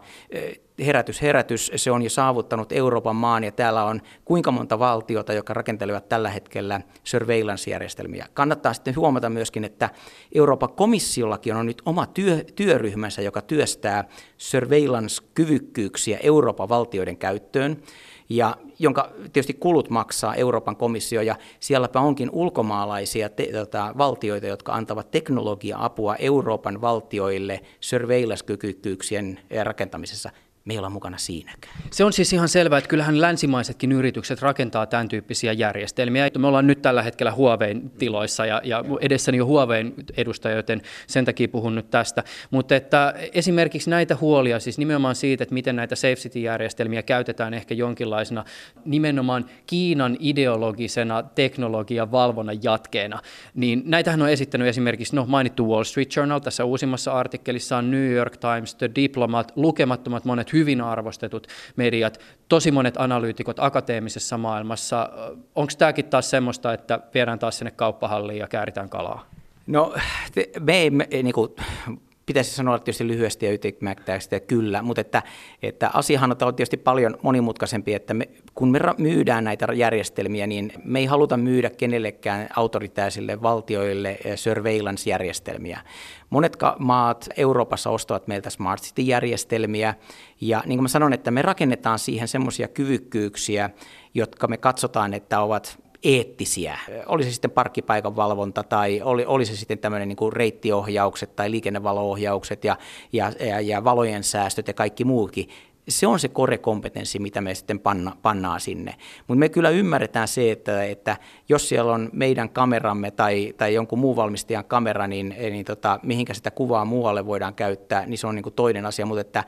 herätys, herätys, se on jo saavuttanut Euroopan maan ja täällä on kuinka monta valtiota, jotka rakentelevat tällä hetkellä surveillance-järjestelmiä. Kannattaa sitten huomata myöskin, että Euroopan komissiollakin on nyt oma työ, työryhmänsä, joka työstää surveillance-kyvykkyyksiä Euroopan valtioiden käyttöön ja jonka tietysti kulut maksaa Euroopan komissio, ja sielläpä onkin ulkomaalaisia te, tota, valtioita, jotka antavat teknologia-apua Euroopan valtioille surveillance-kykykkyyksien rakentamisessa me ei olla mukana siinäkään. Se on siis ihan selvää, että kyllähän länsimaisetkin yritykset rakentaa tämän tyyppisiä järjestelmiä. Me ollaan nyt tällä hetkellä Huawein tiloissa ja, ja edessäni on Huawein edustaja, joten sen takia puhun nyt tästä. Mutta että esimerkiksi näitä huolia, siis nimenomaan siitä, että miten näitä Safe City-järjestelmiä käytetään ehkä jonkinlaisena nimenomaan Kiinan ideologisena teknologian valvonnan jatkeena, niin näitähän on esittänyt esimerkiksi, no mainittu Wall Street Journal tässä uusimmassa artikkelissa on New York Times, The Diplomat, lukemattomat monet hyvin arvostetut mediat, tosi monet analyytikot akateemisessa maailmassa. Onko tämäkin taas semmoista, että viedään taas sinne kauppahalliin ja kääritään kalaa? No me ei, me, niin kuin, pitäisi sanoa tietysti lyhyesti ja ytimäkkäästi, että kyllä, mutta että, että asiahan on tietysti paljon monimutkaisempi, että me, kun me myydään näitä järjestelmiä, niin me ei haluta myydä kenellekään autoritääsille valtioille eh, surveillance-järjestelmiä. Monet maat Euroopassa ostavat meiltä Smart City-järjestelmiä, ja niin kuin mä sanon, että me rakennetaan siihen semmoisia kyvykkyyksiä, jotka me katsotaan, että ovat eettisiä. Oli se sitten parkkipaikan valvonta tai oli, oli se sitten tämmöinen niin reittiohjaukset tai liikennevaloohjaukset ja, ja, ja, ja valojen säästöt ja kaikki muukin. Se on se korekompetenssi, mitä me sitten panna, pannaan sinne. Mutta me kyllä ymmärretään se, että, että jos siellä on meidän kameramme tai, tai jonkun muun valmistajan kamera, niin, niin tota, mihinkä sitä kuvaa muualle voidaan käyttää, niin se on niin toinen asia. Mutta että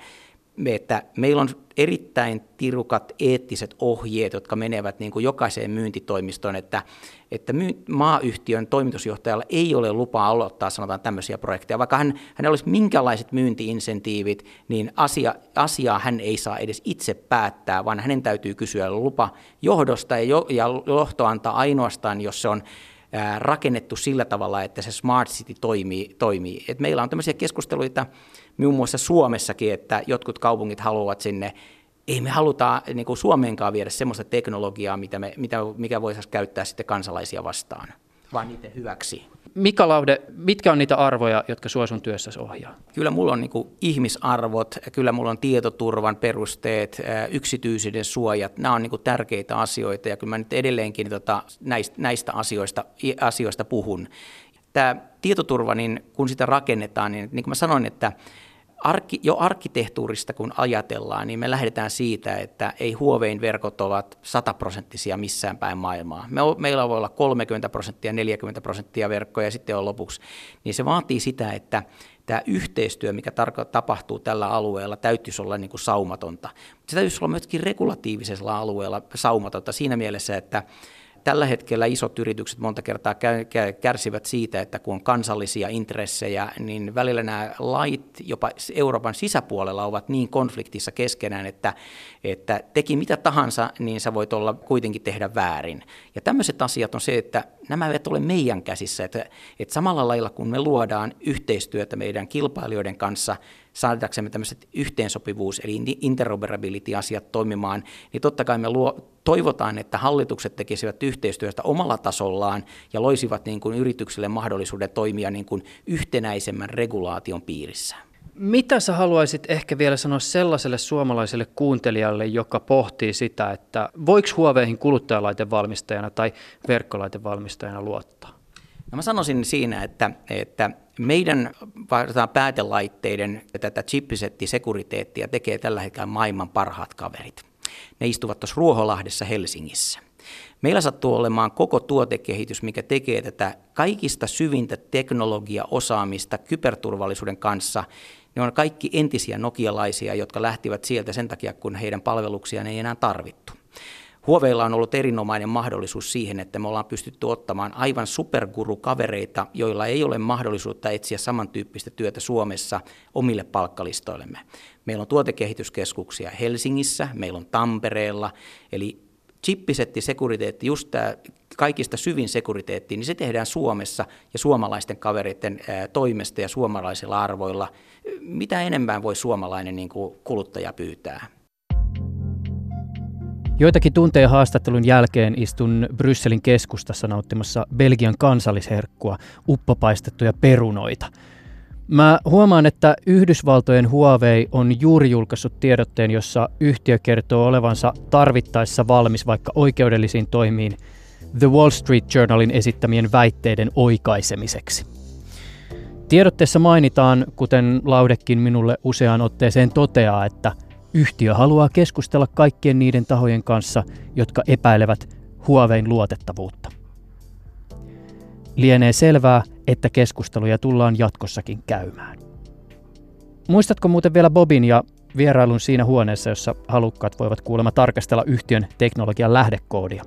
että meillä on erittäin tirukat eettiset ohjeet, jotka menevät niin kuin jokaiseen myyntitoimistoon, että, että maayhtiön toimitusjohtajalla ei ole lupaa aloittaa sanotaan tämmöisiä projekteja. Vaikka hän, hänellä olisi minkälaiset myyntiinsentiivit, niin asia, asiaa hän ei saa edes itse päättää, vaan hänen täytyy kysyä lupa johdosta ja, jo, ja johto antaa ainoastaan, jos se on rakennettu sillä tavalla, että se smart city toimii. toimii. Et meillä on tämmöisiä keskusteluita muun muassa Suomessakin, että jotkut kaupungit haluavat sinne ei me haluta niin kuin Suomeenkaan viedä sellaista teknologiaa, mitä me, mitä, mikä voitaisiin käyttää sitten kansalaisia vastaan, vaan niiden hyväksi. Mika Laude, mitkä on niitä arvoja, jotka sinua sun työssäsi ohjaa? Kyllä mulla on niin kuin ihmisarvot, kyllä mulla on tietoturvan perusteet, yksityisyyden suojat, nämä on niin kuin tärkeitä asioita ja kyllä mä nyt edelleenkin tota, näistä, näistä asioista, asioista puhun. Tämä tietoturva, niin kun sitä rakennetaan, niin, niin kuin mä sanoin, että arki, jo arkkitehtuurista kun ajatellaan, niin me lähdetään siitä, että ei huovein verkot ovat sataprosenttisia missään päin maailmaa. Me, meillä voi olla 30 prosenttia, 40 prosenttia verkkoja ja sitten on lopuksi. Niin se vaatii sitä, että tämä yhteistyö, mikä tarko- tapahtuu tällä alueella, täytyisi olla niin kuin saumatonta. Mutta se täytyisi olla myöskin regulatiivisella alueella saumatonta siinä mielessä, että tällä hetkellä isot yritykset monta kertaa kärsivät siitä, että kun on kansallisia intressejä, niin välillä nämä lait jopa Euroopan sisäpuolella ovat niin konfliktissa keskenään, että, että teki mitä tahansa, niin sä voit olla kuitenkin tehdä väärin. Ja tämmöiset asiat on se, että nämä eivät ole meidän käsissä, että, että samalla lailla kun me luodaan yhteistyötä meidän kilpailijoiden kanssa, saadaksemme tämmöiset yhteensopivuus- eli interoperability-asiat toimimaan, niin totta kai me luo, toivotaan, että hallitukset tekisivät yhteistyötä omalla tasollaan ja loisivat niin kuin yrityksille mahdollisuuden toimia niin kuin yhtenäisemmän regulaation piirissä. Mitä sä haluaisit ehkä vielä sanoa sellaiselle suomalaiselle kuuntelijalle, joka pohtii sitä, että voiko Huaweihin kuluttajalaitevalmistajana tai verkkolaitevalmistajana luottaa? No mä sanoisin siinä, että, että meidän päätelaitteiden tätä chippisetti-sekuriteettia tekee tällä hetkellä maailman parhaat kaverit. Ne istuvat tuossa Ruoholahdessa Helsingissä. Meillä sattuu olemaan koko tuotekehitys, mikä tekee tätä kaikista syvintä teknologiaosaamista kyberturvallisuuden kanssa. Ne on kaikki entisiä nokialaisia, jotka lähtivät sieltä sen takia, kun heidän palveluksiaan ei enää tarvittu. Huoveilla on ollut erinomainen mahdollisuus siihen, että me ollaan pystytty ottamaan aivan superguru-kavereita, joilla ei ole mahdollisuutta etsiä samantyyppistä työtä Suomessa omille palkkalistoillemme. Meillä on tuotekehityskeskuksia Helsingissä, meillä on Tampereella, eli chippisetti sekuriteetti, just tämä kaikista syvin sekuriteetti, niin se tehdään Suomessa ja suomalaisten kavereiden toimesta ja suomalaisilla arvoilla. Mitä enemmän voi suomalainen niin kuin kuluttaja pyytää? Joitakin tunteja haastattelun jälkeen istun Brysselin keskustassa nauttimassa Belgian kansallisherkkua, uppopaistettuja perunoita. Mä huomaan, että Yhdysvaltojen Huawei on juuri julkaissut tiedotteen, jossa yhtiö kertoo olevansa tarvittaessa valmis vaikka oikeudellisiin toimiin The Wall Street Journalin esittämien väitteiden oikaisemiseksi. Tiedotteessa mainitaan, kuten Laudekin minulle useaan otteeseen toteaa, että – Yhtiö haluaa keskustella kaikkien niiden tahojen kanssa, jotka epäilevät Huawein luotettavuutta. Lienee selvää, että keskusteluja tullaan jatkossakin käymään. Muistatko muuten vielä Bobin ja vierailun siinä huoneessa, jossa halukkaat voivat kuulemma tarkastella yhtiön teknologian lähdekoodia?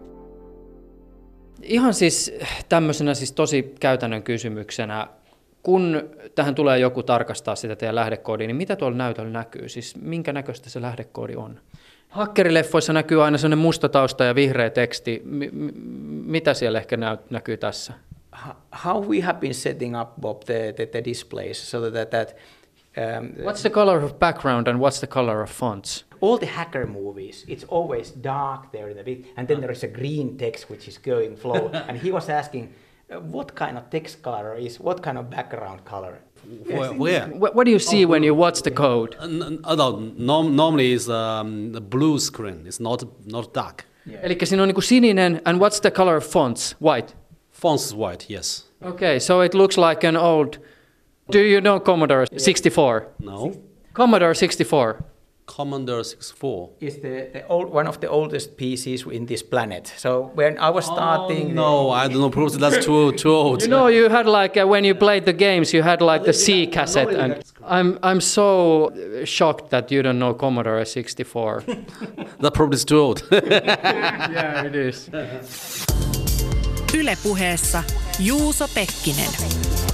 Ihan siis tämmöisenä siis tosi käytännön kysymyksenä kun tähän tulee joku tarkastaa sitä teidän lähdekoodia, niin mitä tuolla näytöllä näkyy? Siis minkä näköistä se lähdekoodi on? Hakkerileffoissa näkyy aina sellainen musta tausta ja vihreä teksti. M- mitä siellä ehkä nä- näkyy tässä? How we have been setting up, Bob, the, the, the displays so that, that um, what's the color of background and what's the color of fonts? All the hacker movies, it's always dark there in the bit, and then there is a green text which is going flow. and he was asking, what kind of text color is what kind of background color? Where? where? What, what, do you see oh, when you watch the code? Uh, no, norm, normally it's um, the blue screen. It's not not dark. Yeah. Eli siinä on niinku sininen, and what's the color of fonts? White. Fonts is white, yes. Okay, so it looks like an old. Do you know Commodore 64? No. Commodore 64. Commodore 64 is the, the old one of the oldest PCs in this planet. So when I was starting, oh, no, the, I don't know. Probably that's too too old. You know, you had like uh, when you played the games, you had like the C cassette, and I'm I'm so shocked that you don't know Commodore 64. that probably is too old. yeah, it is. Yle puheessa Juuso Pekkinen.